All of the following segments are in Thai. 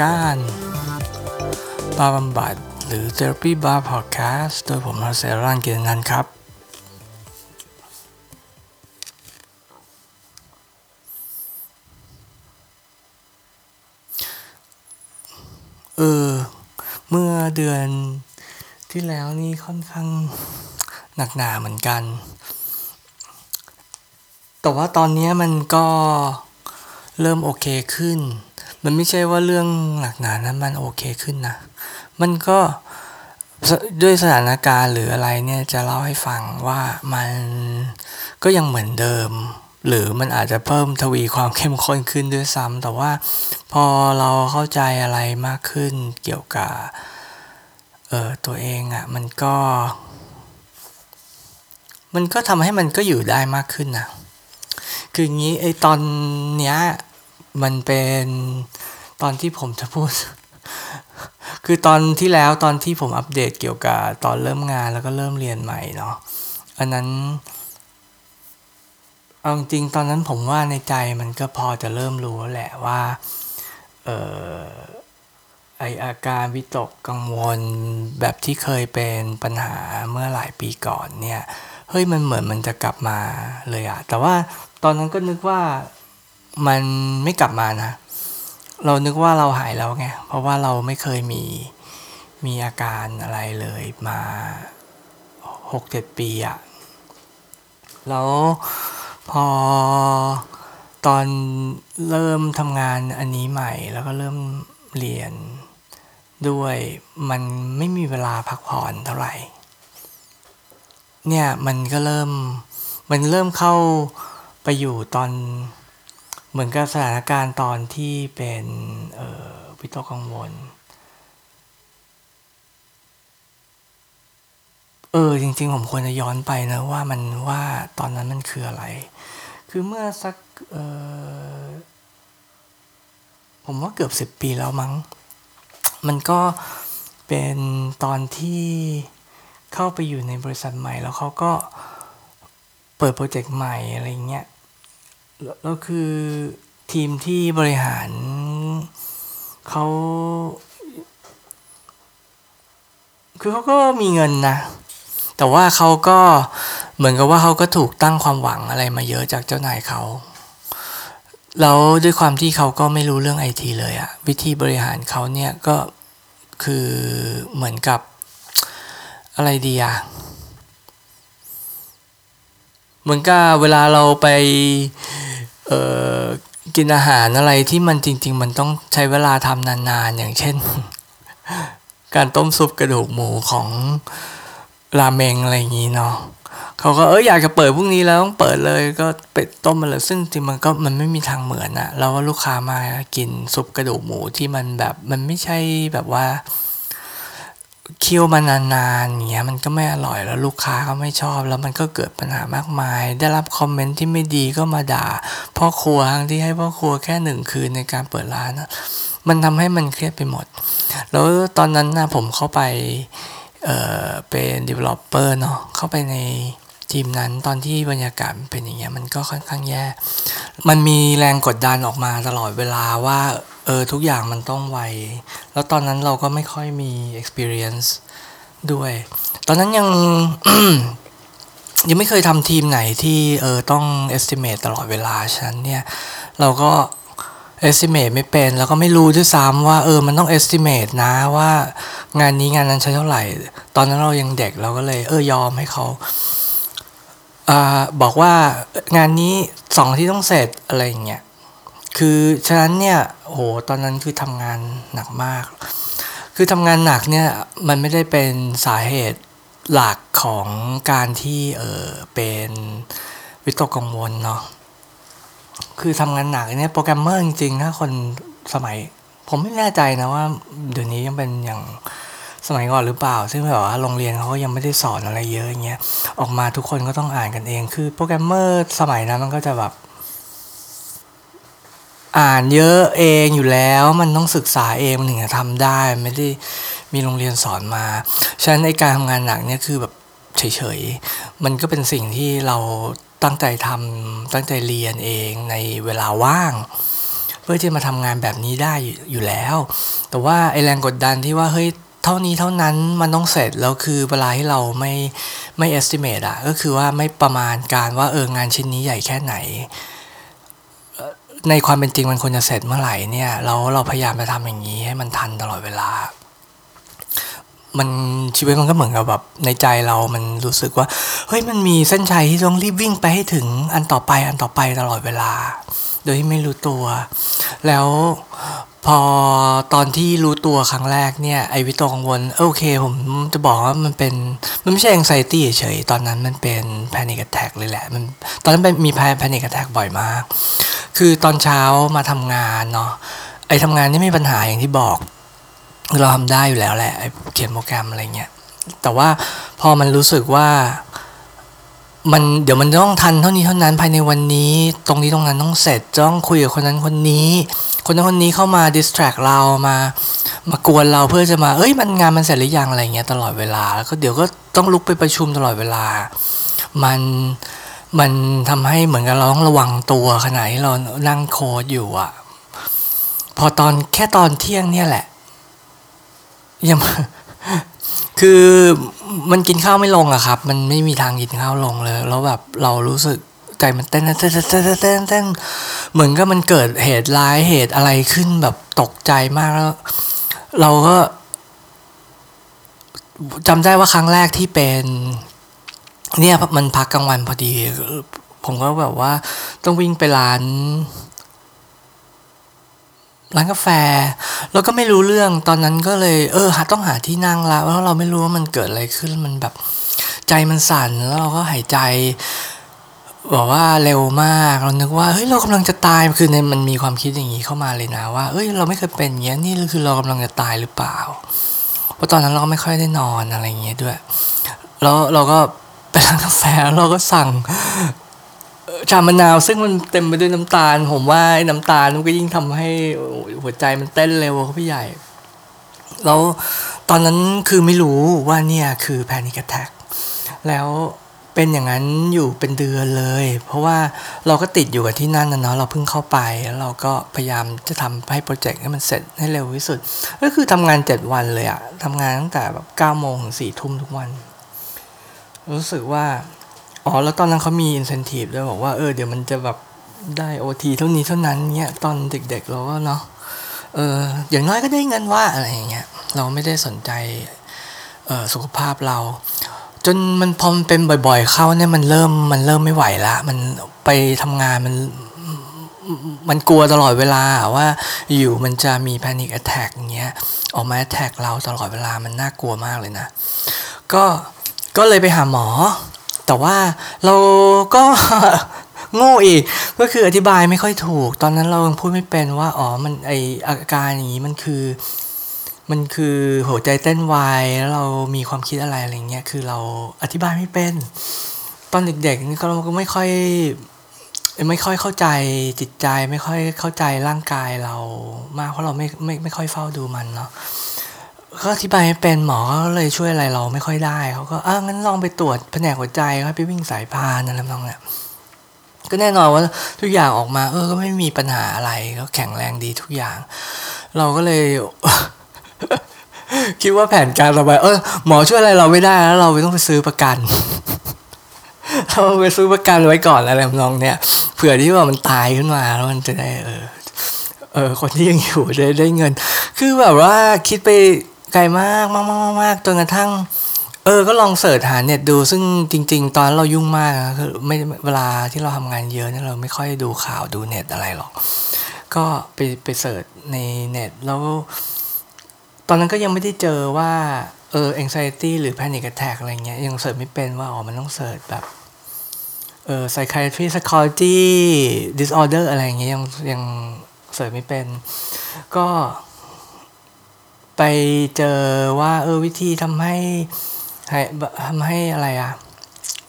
นี่คือรายการบาบำบัดหรือ Therapy Bar Podcast โดยผมอาเซรันเกียรตินันครับ เออ เมื่อเดือนที่แล้วนี่ค่อนข้างหนักหนาเหมือนกัน แต่ว่าตอนนี้มันก็เริ่มโอเคขึ้น มันไม่ใช่ว่าเรื่องหนักหนานั้นมันโอเคขึ้นนะ มันก็ด้วยสถานการณ์หรืออะไรเนี่ยจะเล่าให้ฟังว่ามันก็ยังเหมือนเดิม หรือมันอาจจะเพิ่มทวีความเข้มข้นขึ้นด้วยซ้ำแต่ว่าพอเราเข้าใจอะไรมากขึ้นเกี่ยวกับเออตัวเองอะ่ะมันก็ มันก็ทำให้มันก็อยู่ได้มากขึ้นนะคืออย่างนี้ไอตอนเนี้ย มันเป็นตอนที่ผมจะพูด คือตอนที่แล้วตอนที่ผมอัปเดตเกี่ยวกับตอนเริ่มงานแล้วก็เริ่มเรียนใหม่เนาะอันนั้นเอาจริงตอนนั้นผมว่าในใจมันก็พอจะเริ่มรู้แหละว่าเออไออาการวิตกกังวลแบบที่เคยเป็นปัญหาเมื่อหลายปีก่อนเนี่ยเฮ้ยมันเหมือนมันจะกลับมาเลยอะแต่ว่าตอนนั้นก็นึกว่า มันไม่กลับมานะ เรานึกว่าเราหายแล้วไง เพราะว่าเราไม่เคยมีมีอาการอะไรเลยมาหกเจ็ดปีอะแล้วพอตอนเริ่มทำงานอันนี้ใหม่แล้วก็เริ่มเรียนด้วยมันไม่มีเวลาพักผ่อนเท่าไหร่ เนี่ยมันก็เริ่มมันเริ่มเข้าไปอยู่ตอน เหมือนกับสถานการณ์ตอนที่เป็นวิตกกังวล เออจริง ๆ ผมควรจะย้อนไปนะว่ามันว่าตอนนั้นมันคืออะไร คือเมื่อสักเออผมว่าเกือบสิบปีแล้วมั้ง มันก็เป็นตอนที่เข้าไปอยู่ในบริษัทใหม่แล้วเขาก็เปิดโปรเจกต์ใหม่อะไรเงี้ย แล้วคือทีมที่บริหารเขาคือเขาก็มีเงินนะ แต่ว่าเขาก็เหมือนกับว่าเขาก็ถูกตั้งความหวังอะไรมาเยอะจากเจ้านายเขาแล้วด้วยความที่เขาก็ไม่รู้เรื่องไอทีเลยอะวิธีบริหารเขาเนี่ยก็คือเหมือนกับอะไรดีอะ มือนกับเวลาเราไปเอ่อกินอาหารอะไรที่มันจริง ๆ มันต้องใช้เวลาทำนานๆ อย่างเช่น การต้มซุปกระดูกหมูของราเมงอะไรอย่างนี้เนาะเขาก็เอออยากจะเปิดพรุ่งนี้แล้วต้องเปิดเลยก็เป็ดต้มมาเลยซึ่งจริงมันก็มันไม่มีทางเหมือนอะแล้วว่าลูกค้ามากินซุปกระดูกหมูที่มันแบบมันไม่ใช่แบบว่า เคี่ยวมานานๆอย่างเงี้ยมันก็ไม่อร่อยแล้วลูกค้าก็ไม่ชอบ แล้วมันก็เกิดปัญหามากมาย ได้รับคอมเมนต์ที่ไม่ดีก็มาด่าพ่อครัวทั้งที่ให้พ่อครัวแค่หนึ่งคืนในการเปิดร้านนะมันทำให้มันเครียดไปหมด แล้วตอนนั้นนะผมเข้าไปเออเป็น developer เนาะเข้าไปในทีมนั้นตอนที่บรรยากาศเป็นอย่างเงี้ยมันก็ค่อนข้างแย่ มันมีแรงกดดันออกมาตลอดเวลาว่า เออทุกอย่างมันต้องไว แล้วตอนนั้นเราก็ไม่ค่อยมี experience ด้วย ตอนนั้นยัง ยังไม่เคยทำทีมไหนที่เออต้อง estimate ตลอดเวลาฉะนั้นเนี่ย เราก็ estimate ไม่เป็น แล้วก็ไม่รู้ด้วยซ้ำว่าเออมันต้อง estimate นะว่างานนี้งานนั้นใช้เท่าไหร่ ตอนนั้นเรายังเด็กเราก็เลยเออยอมให้เขาอ่าบอกว่างานนี้สองทิตย์ต้องเสร็จอะไรอย่างเงี้ย คือฉะนั้นเนี่ยโหตอนนั้นคือทำงานหนักมาก คือทำงานหนักเนี่ยมันไม่ได้เป็นสาเหตุหลักของการที่เออเป็นวิตกกังวลเนาะคือทำงานหนักเนี่ยโปรแกรมเมอร์จริงๆถ้าคนสมัย ผมไม่แน่ใจนะว่าเดี๋ยวนี้ยังเป็นอย่างสมัยก่อนหรือเปล่า ซึ่งแบบว่าโรงเรียนเขาก็ยังไม่ได้สอนอะไรเยอะอย่างเงี้ยออกมาทุกคนก็ต้องอ่านกันเอง คือโปรแกรมเมอร์สมัยนั้นมันก็จะแบบ อ่านเยอะเองอยู่แล้วมันต้องศึกษาเองมันถึงจะทำได้ไม่ได้มีโรงเรียนสอนมาฉะนั้นในการทำงานหนักเนี่ยคือแบบเฉยๆ มันก็เป็นสิ่งที่เราตั้งใจทำตั้งใจเรียนเองในเวลาว่าง เพื่อที่มาทำงานแบบนี้ได้อยู่แล้ว แต่ว่าไอแรงกดดันที่ว่าเฮ้ยเท่านี้เท่านั้นมันต้องเสร็จแล้วคือเวลาที่เราไม่ไม่ estimate อะก็คือว่าไม่ประมาณการว่าเอองานชิ้นนี้ใหญ่แค่ไหน ในความเป็นจริงมันควรจะเสร็จเมื่อไหร่เนี่ยเราเราพยายามจะทำอย่างนี้ให้มันทันตลอดเวลา มันชีวิตมันก็เหมือนกับแบบในใจเรามันรู้สึกว่าเฮ้ยมันมีเส้นชัยที่ต้องรีบวิ่งไปให้ถึงอันต่อไปอันต่อไปตลอดเวลา โดยที่ไม่รู้ตัว แล้ว พอตอนที่รู้ตัวครั้งแรกเนี่ยไอวิตกังวลโอเค ผมจะบอกว่ามันเป็น มันไม่ใช่ anxiety เฉยตอนนั้นมันเป็น panic attack เลยแหละมันตอนนั้นเป็นมี panic attack บ่อยมาก คือตอนเช้ามาทำงานเนาะไอทำงานนี่ไม่มีปัญหาอย่างที่บอกเราทำได้อยู่แล้วแหละไอเขียนโปรแกรมอะไรเงี้ยแต่ว่าพอมันรู้สึกว่า มันเดี๋ยวมันต้องทันเท่านี้เท่านั้นภายในวันนี้ ตรงนี้ตรงนั้นต้องเสร็จต้องคุยกับคนนั้นคนนี้ คนนั้นคนนี้เข้ามาดิสแทรกเรามามากวนเราเพื่อจะมาเอ้ยมันงานมันเสร็จหรือยังอะไรเงี้ยตลอดเวลาแล้วก็เดี๋ยวก็ต้องลุกไปประชุมตลอดเวลา มันมันทำให้เหมือนกับเราต้องระวังตัวขณะที่เรานั่งโค้ดอยู่อะพอตอนแค่ตอนเที่ยงเนี่ยแหละยัง คือมันกินข้าวไม่ลงอะครับ มันไม่มีทางกินข้าวลงเลย แล้วแบบเรารู้สึกใจมันเต้นเต้นเต้นเต้นเต้นเต้นเหมือนก็มันเกิดเหตุร้ายเหตุอะไรขึ้นแบบตกใจมากแล้ว เราก็จำได้ว่าครั้งแรกที่เป็น เนี่ยมันพักกลางวันพอดี ผมก็แบบว่าต้องวิ่งไปร้าน ร้านกาแฟ แล้วก็ไม่รู้เรื่องตอนนั้นก็เลยเออหาต้องหาที่นั่งละแล้วเราไม่รู้ว่ามันเกิดอะไรขึ้นมันแบบใจมันสั่นแล้วเราก็หายใจบอกว่าเร็วมากเรานึกว่าเฮ้ยเรากำลังจะตายคือในมันมีความคิดอย่างนี้เข้ามาเลยนะว่าเอ้ยเราไม่เคยเป็นอย่างนี้นี่คือเรากำลังจะตายหรือเปล่าเพราะตอนนั้นเราก็ไม่ค่อยได้นอนอะไรอย่างเงี้ยด้วย แล้วเราก็ไปร้านกาแฟเราก็สั่ง ชามะนาวซึ่งมันเต็มไปด้วยน้ำตาล ผมว่าน้ำตาลมันก็ยิ่งทำให้หัวใจมันเต้นเร็วเขาพี่ใหญ่ แล้วตอนนั้นคือไม่รู้ว่าเนี่ยคือแพนิคแท็กแล้วเป็นอย่างนั้นอยู่เป็นเดือนเลย เพราะว่าเราก็ติดอยู่กับที่นั่นนะเนาะเราเพิ่งเข้าไปแล้วเราก็พยายามจะทำให้โปรเจกต์ให้มันเสร็จให้เร็วที่สุด ก็คือทำงานเจ็ดวันเลยอะทำงานตั้งแต่แบบเก้าโมงถึงสี่ทุ่มทุกวัน รู้สึกว่า อ๋อ แล้วตอนนั้นเขามีอินเซนティブด้วยบอกว่าเออเดี๋ยวมันจะแบบได้โอทีเท่านี้เท่านั้นเนี้ยตอนเด็กๆเราก็เนาะเอออย่างน้อยก็ได้เงินว่าอะไรอย่างเงี้ยเราไม่ได้สนใจเออสุขภาพเรา จนมันพอมเป็นบ่อยๆเข้าเนี่ยมันเริ่มมันเริ่มไม่ไหวละมันไปทำงานมันมันกลัวตลอดเวลาว่าอยู่มันจะมีแพนิคแอทแทกเงี้ยออกมาแอทแทกเราตลอดเวลามันน่ากลัวมากเลยนะ ก็ก็เลยไปหาหมอ แต่ว่าเราก็โง่อีก ก็คืออธิบายไม่ค่อยถูก ตอนนั้นเราพูดไม่เป็นว่า อ๋อ มันไออาการอย่างนี้มันคือ มันคือหัวใจเต้นไวแล้วเรามีความคิดอะไรอะไรเงี้ย คือเราอธิบายไม่เป็น ตอนเด็กๆนี่เราก็ไม่ค่อย ไม่ค่อยเข้าใจจิตใจ ไม่ค่อยเข้าใจร่างกายเรามาก เพราะเราไม่ไม่ไม่ค่อยเฝ้าดูมันเนาะ ก็อธิบายให้เป็นหมอก็เลยช่วยอะไรเราไม่ค่อยได้เขาก็อ่างั้นลองไปตรวจแผนกหัวใจครับไปวิ่งสายพานอะไรน้องเนี่ยก็แน่นอนว่าทุกอย่างออกมา เออก็ไม่มีปัญหาอะไรก็แข็งแรงดีทุกอย่าง เราก็เลย คิดว่าแผนการเราไปเออหมอช่วยอะไรเราไม่ได้แล้วเราต้องไปซื้อประกันเราไปซื้อประกันไว้ก่อนอะไรน้องเนี่ยเผื่อที่ว่ามันตายขึ้นมาแล้วมันจะได้เออเออคนที่ยังอยู่ได้ได้เงิน คือแบบว่าคิดไป ไกลมากมากมากมากจนกระทั่ง เออ ก็ลองเสิร์ชหาเน็ตดู ซึ่งจริง ๆ ตอนเรายุ่งมากคือไม่เวลาที่เราทำงานเยอะเนี่ยเราไม่ค่อยดูข่าวดูเน็ตอะไรหรอก ก็ไปไปเสิร์ชในเน็ตแล้ว ตอนนั้นก็ยังไม่ได้เจอว่า เออ anxiety หรือ panic attack อะไรเงี้ย ยังเสิร์ชไม่เป็นว่า อ๋อ มันต้องเสิร์ชแบบเออ psychiatry psychology disorder อะไรเงี้ยยังยังเสิร์ชไม่เป็น ก็ ไปเจอว่าเออวิธีทำให้ให้ทำให้อะไรอะ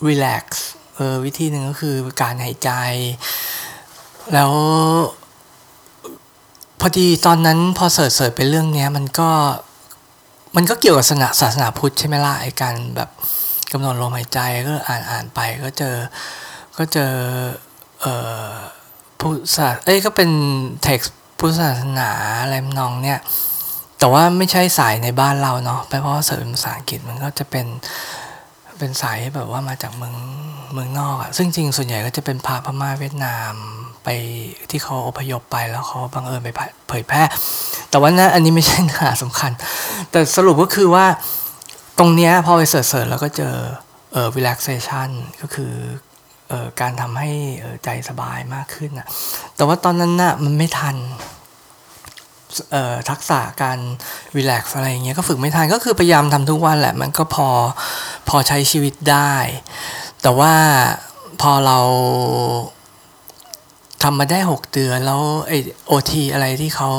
relax เออวิธีหนึ่งก็คือการหายใจ แล้วพอดีตอนนั้นพอเสิร์ชเสิร์ชไปเรื่องเนี้ยมันก็มันก็เกี่ยวกับศาสนาศาสนาพุทธใช่ไหมล่ะไอการแบบกำหนดลมหายใจก็อ่านอ่านไปก็เจอก็เจอเอ่อผู้ศาสเอ้ยก็เป็น text พุทธศาสนาอะไรนองเนี่ย แต่ว่าไม่ใช่สายในบ้านเราเนาะเพราะเสริมภาษาอังกฤษมันก็จะเป็นเป็นสายแบบว่ามาจากเมืองเมืองนอกอะซึ่งจริงส่วนใหญ่ก็จะเป็นพาพม่าเวียดนามไปที่เขาอพยพไปแล้วเขาบังเอิญไปเผยแพร่ แต่ว่านะอันนี้ไม่ใช่เนื้อหาสำคัญ แต่สรุปก็คือว่าตรงเนี้ยพอไปเสิร์ชแล้วก็เจอเอ่อ relaxation ก็คือเอ่อการทำให้ใจสบายมากขึ้นอะแต่ว่าตอนนั้นน่ะมันไม่ทัน ทักษะการรีแลกซ์อะไรเงี้ยก็ฝึกไม่ทันก็คือพยายามทำทุกวันแหละมันก็พอพอใช้ชีวิตได้ แต่ว่าพอเราทำมาได้หกเดือนแล้วไอโอทีอะไรที่เขา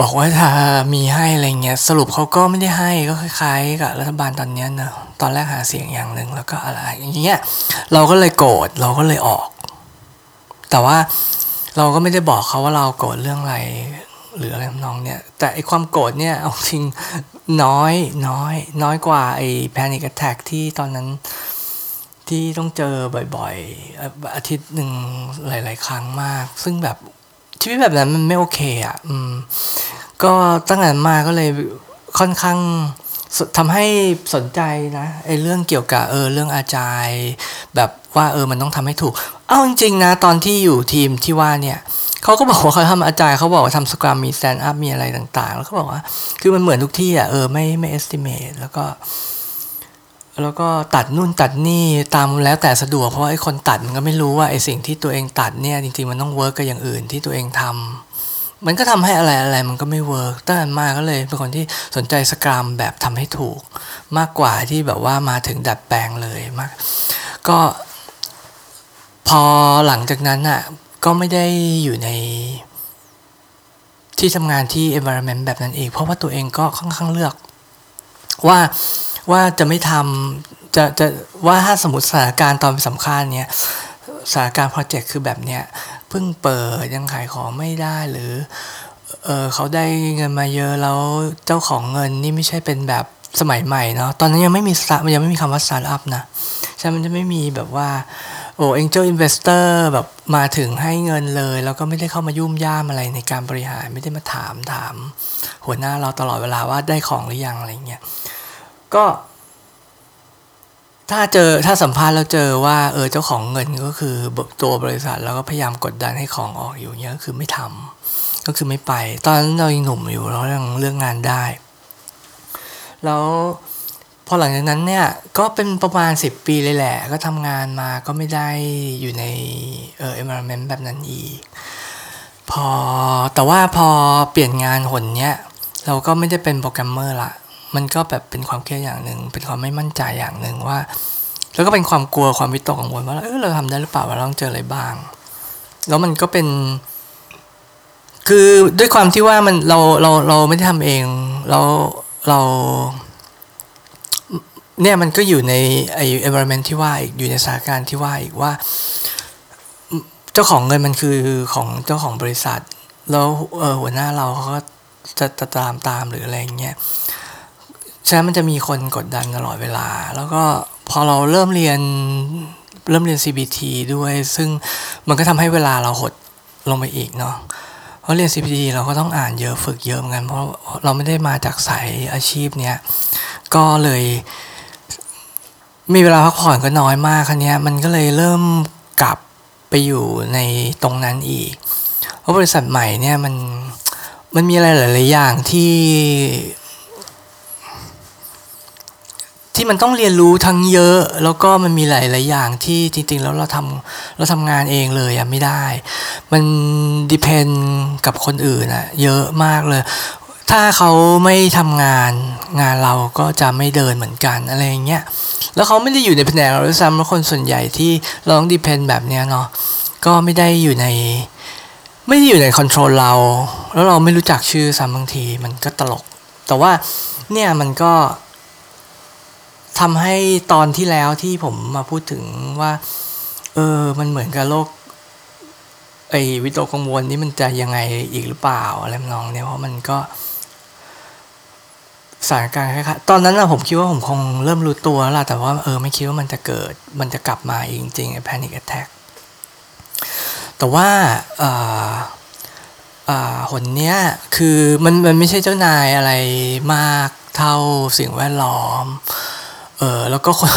บอกว่าถ้ามีให้อะไรเงี้ยสรุปเขาก็ไม่ได้ให้ก็คล้ายๆกับรัฐบาลตอนนี้นะตอนแรกหาเสียงอย่างหนึ่งแล้วก็อะไรอย่างเงี้ยเราก็เลยโกรธเราก็เลยออก แต่ว่าเราก็ไม่ได้บอกเขาว่าเราโกรธเรื่องอะไร หรืออะไรน้องเนี่ยแต่ไอความโกรธเนี่ยเอาจริงน้อยน้อยน้อยกว่าไอ panic attack ที่ตอนนั้นที่ต้องเจอบ่อยๆ อาทิตย์หนึ่งหลาย ๆ ครั้งมาก ซึ่งแบบชีวิตแบบนั้นมันไม่โอเคอะ อืม ก็ตั้งแต่มาก็เลยค่อนข้างทำให้สนใจนะไอ้เรื่องเกี่ยวกับเออเรื่อง Agile แบบว่าเออมันต้องทำให้ถูก เอาจริงๆนะ ตอนที่อยู่ทีมที่ว่าเนี่ย เขาก็บอกว่าเขาทำ Agile เขาบอกว่าทำ Scrum มี stand up มีอะไรต่าง ๆ แล้วเขาบอกว่า คือมันเหมือนทุกที่อะเออไม่ไม่ estimate แล้วก็ แล้วก็ตัดนู่นตัดนี่ตามแล้วแต่สะดวกเพราะไอ้คนตัดมันก็ไม่รู้ว่าไอ้สิ่งที่ตัวเองตัดเนี่ยจริงๆมันต้อง work กับอย่างอื่นที่ตัวเองทำมันก็ทำให้อะไรอะไรมันก็ไม่ work ตั้งแต่มาก็เลยเป็นคนที่สนใจ Scrum แบบทำให้ถูก มากกว่าที่แบบว่ามาถึงดัดแปลงเลยมาก ก็พอหลังจากนั้นอะ ก็ไม่ได้อยู่ในที่ทำงานที่ environment แบบนั้นเองเพราะว่าตัวเองก็ค่อนข้างเลือก ว่าว่าจะไม่ทำจะจะว่าถ้าสมมติสถานการณ์ตอนสำคัญเนี้ยสถานการณ์โปรเจกต์คือแบบเนี้ยเพิ่งเปิดยังขายของไม่ได้หรือเออเขาได้เงินมาเยอะแล้วเจ้าของเงินนี่ไม่ใช่เป็นแบบสมัยใหม่เนาะตอนนั้นยังไม่มีสตาร์มันยังไม่มีคำว่าสตาร์ทอัพนะใช่มันจะไม่มีแบบว่า โอ้เอ็นเจลอินเวสเตอร์แบบมาถึงให้เงินเลย แล้วก็ไม่ได้เข้ามายุ่มย่ามอะไรในการบริหาร ไม่ได้มาถามถาม หัวหน้าเราตลอดเวลาว่าได้ของหรือยังอะไรเงี้ยก็ ถ้าเจอถ้าสัมภาษณ์แล้วเจอว่า เออเจ้าของเงินก็คือตัวบริษัท แล้วก็พยายามกดดันให้ของออกอยู่เนี้ยก็คือไม่ทำก็คือไม่ไป ตอนนั้นเรายังหนุ่มอยู่เรายังเรื่องงานได้ แล้ว พอหลังจากนั้นเนี่ยก็เป็นประมาณ 10 ปีเลยแหละ ก็ทำงานมาก็ไม่ได้อยู่ในเออ environment แบบนั้นอีก พอแต่ว่าพอเปลี่ยนงานหนเนี้ยเราก็ไม่ได้เป็นโปรแกรมเมอร์ละมันก็แบบเป็นความเครียดอย่างหนึ่ง เป็นความไม่มั่นใจอย่างหนึ่งว่า แล้วก็เป็นความกลัวความวิตกกังวลว่าเออเราทำได้หรือเปล่าเราต้องเจออะไรบ้าง แล้วมันก็เป็น คือด้วยความที่ว่ามันเราเราเราไม่ได้ทำเอง เราเรา เนี่ยมันก็อยู่ในไอ environment ที่ว่าอีกอยู่ในสถานการณ์ที่ว่าอีกว่า เจ้าของเงินมันคือของเจ้าของบริษัท แล้วเออหัวหน้าเราเขาก็จะจะตามตามหรืออะไรเงี้ยฉะนั้นมันจะมีคนกดดันตลอดเวลา แล้วก็พอเราเริ่มเรียนเริ่มเรียน CBT ด้วย ซึ่งมันก็ทำให้เวลาเราหดลงไปอีกเนาะเพราะเรียน CBT เราก็ต้องอ่านเยอะฝึกเยอะเหมือนกัน เพราะเราไม่ได้มาจากสายอาชีพเนี้ย ก็เลย มีเวลาพักผ่อนก็น้อยมากคันนี้มันก็เลยเริ่มกลับไปอยู่ในตรงนั้นอีกเพราะบริษัทใหม่เนี่ยมันมันมีอะไรหลายๆอย่างที่ ที่มันต้องเรียนรู้ทั้งเยอะ แล้วก็มันมีหลายๆอย่างที่จริงๆ แล้วเราทำเราทำงานเองเลยอะไม่ได้ มันดิพเอนกับคนอื่นอะเยอะมากเลย ถ้าเขาไม่ทำงานงานเราก็จะไม่เดินเหมือนกันอะไรเงี้ยแล้วเขาไม่ได้อยู่ในแผนกเราด้วยซ้ำแล้วคนส่วนใหญ่ที่ร้องดิพเอนแบบเนี้ยเนาะก็ไม่ได้อยู่ในไม่ได้อยู่ในคอนโทรลเรา แล้วเราไม่รู้จักชื่อซ้ำบางทีมันก็ตลก แต่ว่าเนี่ยมันก็ทำให้ตอนที่แล้วที่ผมมาพูดถึงว่า เออ มันเหมือนกับโลกไอวิตกกังวลนี่มันจะยังไงอีกหรือเปล่าอะไรน้องเนี่ยเพราะมันก็ สถานการณ์คล้ายๆตอนนั้นอะผมคิดว่าผมคงเริ่มรู้ตัวแล้วแต่ว่าเออไม่คิดว่ามันจะเกิด มันจะกลับมาจริงๆไอ้ panic attack แต่ว่าอ่าหนเนี้ยคือมันมันไม่ใช่เจ้านายอะไรมากเท่าสิ่งแวดล้อม เออแล้วก็คน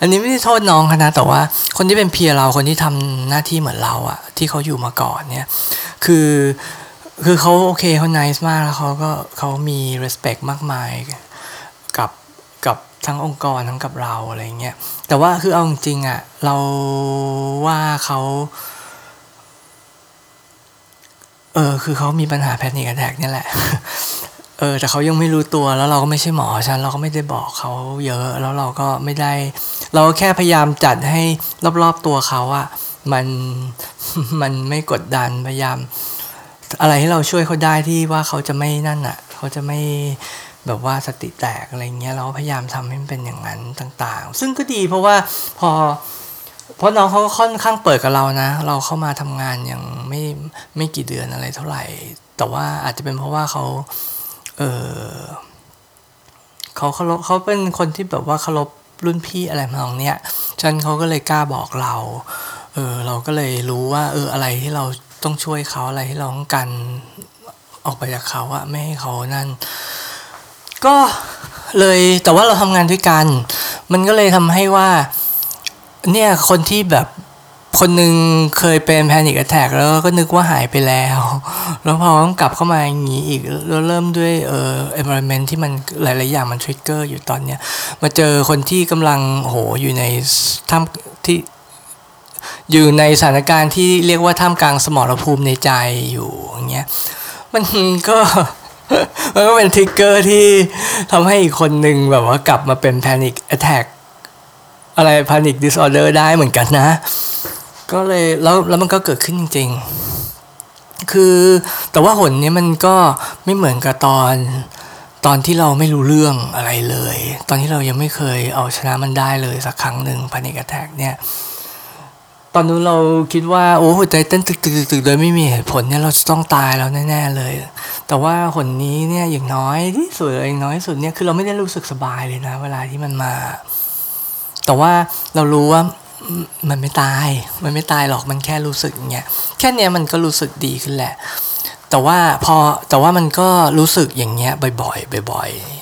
อันนี้ไม่ได้โทษน้องนะแต่ว่าคนที่เป็นเพียเราคนที่ทำหน้าที่เหมือนเราอะที่เขาอยู่มาก่อนเนี่ย คือ คือเขาโอเคเขา nice มากแล้วเขาก็เขามี respect มากมายกับกับทั้งองค์กรทั้งกับเราอะไรเงี้ยแต่ว่าคือเอาจริงๆอะเราว่าเขาเออคือเขามีปัญหาแพนิคแทกนี่แหละเออแต่เขายังไม่รู้ตัวแล้วเราก็ไม่ใช่หมอฉันเราก็ไม่ได้บอกเขาเยอะแล้วเราก็ไม่ได้ เราแค่พยายามจัดให้รอบๆตัวเขาอะมันมันไม่กดดันพยายาม อะไรให้เราช่วยเขาได้ที่ว่าเขาจะไม่นั่นอะ เขาจะไม่แบบว่าสติแตกอะไรเงี้ยเราพยายามทำให้มันเป็นอย่างนั้นต่างๆ ซึ่งก็ดีเพราะว่าพอเพราะน้องเขาก็ค่อนข้างเปิดกับเรานะ เราเข้ามาทำงานอย่างไม่ไม่กี่เดือนอะไรเท่าไหร่ แต่ว่าอาจจะเป็นเพราะว่าเขาเออเขาเคารพเขาเป็นคนที่แบบว่าเคารพรุ่นพี่อะไรมาองเนี้ยฉันเขาก็เลยกล้าบอกเรา เออเราก็เลยรู้ว่า เอออะไรที่เรา ต้องช่วยเขาอะไรที่เราต้องการออกไปจากเขาอะไม่ให้เขานั่น ก็เลยแต่ว่าเราทำงานด้วยกัน มันก็เลยทำให้ว่า เนี่ยคนที่แบบคนหนึ่งเคยเป็น panic attack แล้วก็นึกว่าหายไปแล้ว แล้วพอต้องกลับเข้ามาอย่างนี้อีกแล้วเริ่มด้วยเอ่อ environment ที่มันหลาย ๆ อย่างมัน trigger อยู่ตอนเนี้ยมาเจอคนที่กำลังโหอยู่ในท่ามที่ อยู่ในสถานการณ์ที่เรียกว่าท่ามกลางสมรภูมิในใจอยู่อย่างเงี้ยมันก็มันก็เป็น trigger ที่ทำให้อีกคนหนึ่งแบบว่ากลับมาเป็น panic attack อะไร panic disorder ได้เหมือนกันนะ ก็เลยแล้วแล้วมันก็เกิดขึ้นจริง ๆ คือแต่ว่าหนนี้มันก็ไม่เหมือนกับตอนตอนที่เราไม่รู้เรื่องอะไรเลย ตอนที่เรายังไม่เคยเอาชนะมันได้เลยสักครั้งหนึ่ง panic attack เนี่ย ตอนนู้นเราคิดว่าโอ้หัวใจเต้นตึกตึกตึกโดยไม่มีเหตุผลเนี่ยเราจะต้องตายแล้วแน่ๆเลย แต่ว่าหนนี้เนี่ยอย่างน้อยที่สุดอย่างน้อยสุดเนี่ยคือเราไม่ได้รู้สึกสบายเลยนะ เวลาที่มันมา แต่ว่าเรารู้ว่ามันไม่ตาย มันไม่ตายหรอกมันแค่รู้สึกอย่างเงี้ยแค่เนี้ยมันก็รู้สึกดีขึ้นแหละ แต่ว่าพอแต่ว่ามันก็รู้สึกอย่างเงี้ยบ่อยๆบ่อยๆ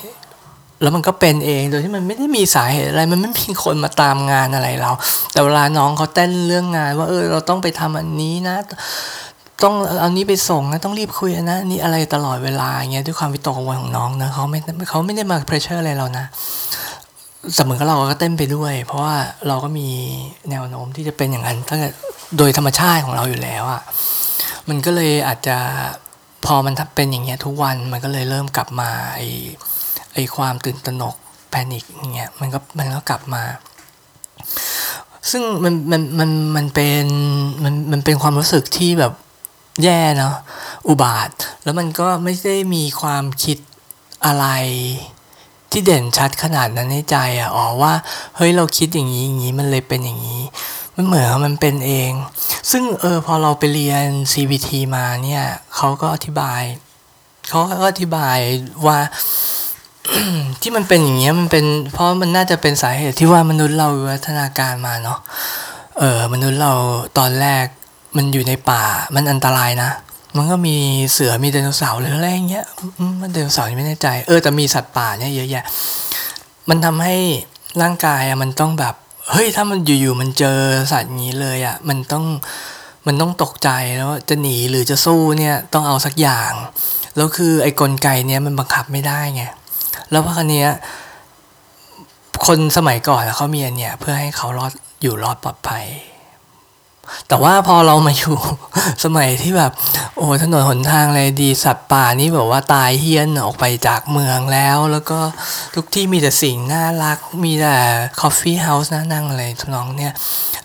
แล้วมันก็เป็นเองโดยที่มันไม่ได้มีสาเหตุอะไร มันไม่มีคนมาตามงานอะไรเรา แต่เวลาน้องเขาเต้นเรื่องงาน ว่าเออเราต้องไปทำอันนี้นะ ต้องเอานี้ไปส่งนะต้องรีบคุยนะนี่อะไรตลอดเวลาเงี้ยด้วยความวิตกกังวลของน้องนะเขาไม่เขาไม่ได้มาเพรสเชอร์อะไรเรานะเสมือนกับเราก็เต้นไปด้วย เพราะว่าเราก็มีแนวโน้มที่จะเป็นอย่างนั้นตั้งแต่โดยธรรมชาติของเราอยู่แล้วอะ่ะมันก็เลยอาจจะพอมันเป็นอย่างเงี้ยทุกวันมันก็เลยเริ่มกลับมาไอ ไอความตื่นตระหนกแพนิคอย่างเงี้ยมันก็มันก็กลับมา ซึ่งมันมันมันมันเป็นมันมันเป็นความรู้สึกที่แบบแย่เนาะอุบาท แล้วมันก็ไม่ได้มีความคิดอะไรที่เด่นชัดขนาดนั้นในใจอะอ๋อว่าเฮ้ยเราคิดอย่างนี้อย่างนี้มันเลยเป็นอย่างนี้ มันเหมือนมันเป็นเอง ซึ่งเออพอเราไปเรียน CBT มาเนี่ยเขาก็อธิบายเขาก็อธิบายว่า ที่มันเป็นอย่างเงี้ยมันเป็น เพราะมันน่าจะเป็นสาเหตุที่ว่ามนุษย์เราวัฒนาการมาเนาะเออมนุษย์เราตอนแรกมันอยู่ในป่ามันอันตรายนะ มันก็มีเสือมีไดโนเสาร์หรืออะไรอย่างเงี้ยมันไดโนเสาร์ไม่แน่ใจ เออแต่มีสัตว์ป่าเนี่ยเยอะแยะ มันทำให้ร่างกายอะมันต้องแบบเฮ้ยถ้ามันอยู่ๆมันเจอสัตว์นี้เลยอะมันต้องมันต้องตกใจแล้วจะหนีหรือจะสู้เนี่ยต้องเอาสักอย่างแล้วคือไอ้กลไกเนี่ยมันบังคับไม่ได้ไง แล้วพวกนี้คนสมัยก่อนเขามีอันเนี้ยเพื่อให้เขารอดอยู่รอดปลอดภัย แต่ว่าพอเรามาอยู่สมัยที่แบบ โอ้ถนนหนทางอะไรดีสัตว์ป่านี่แบบว่าตายเฮี้ยนออกไปจากเมืองแล้ว แล้วก็ทุกที่มีแต่สิ่งน่ารัก มีแต่คอฟฟี่เฮาส์น่านั่งอะไรทุน้องเนี่ย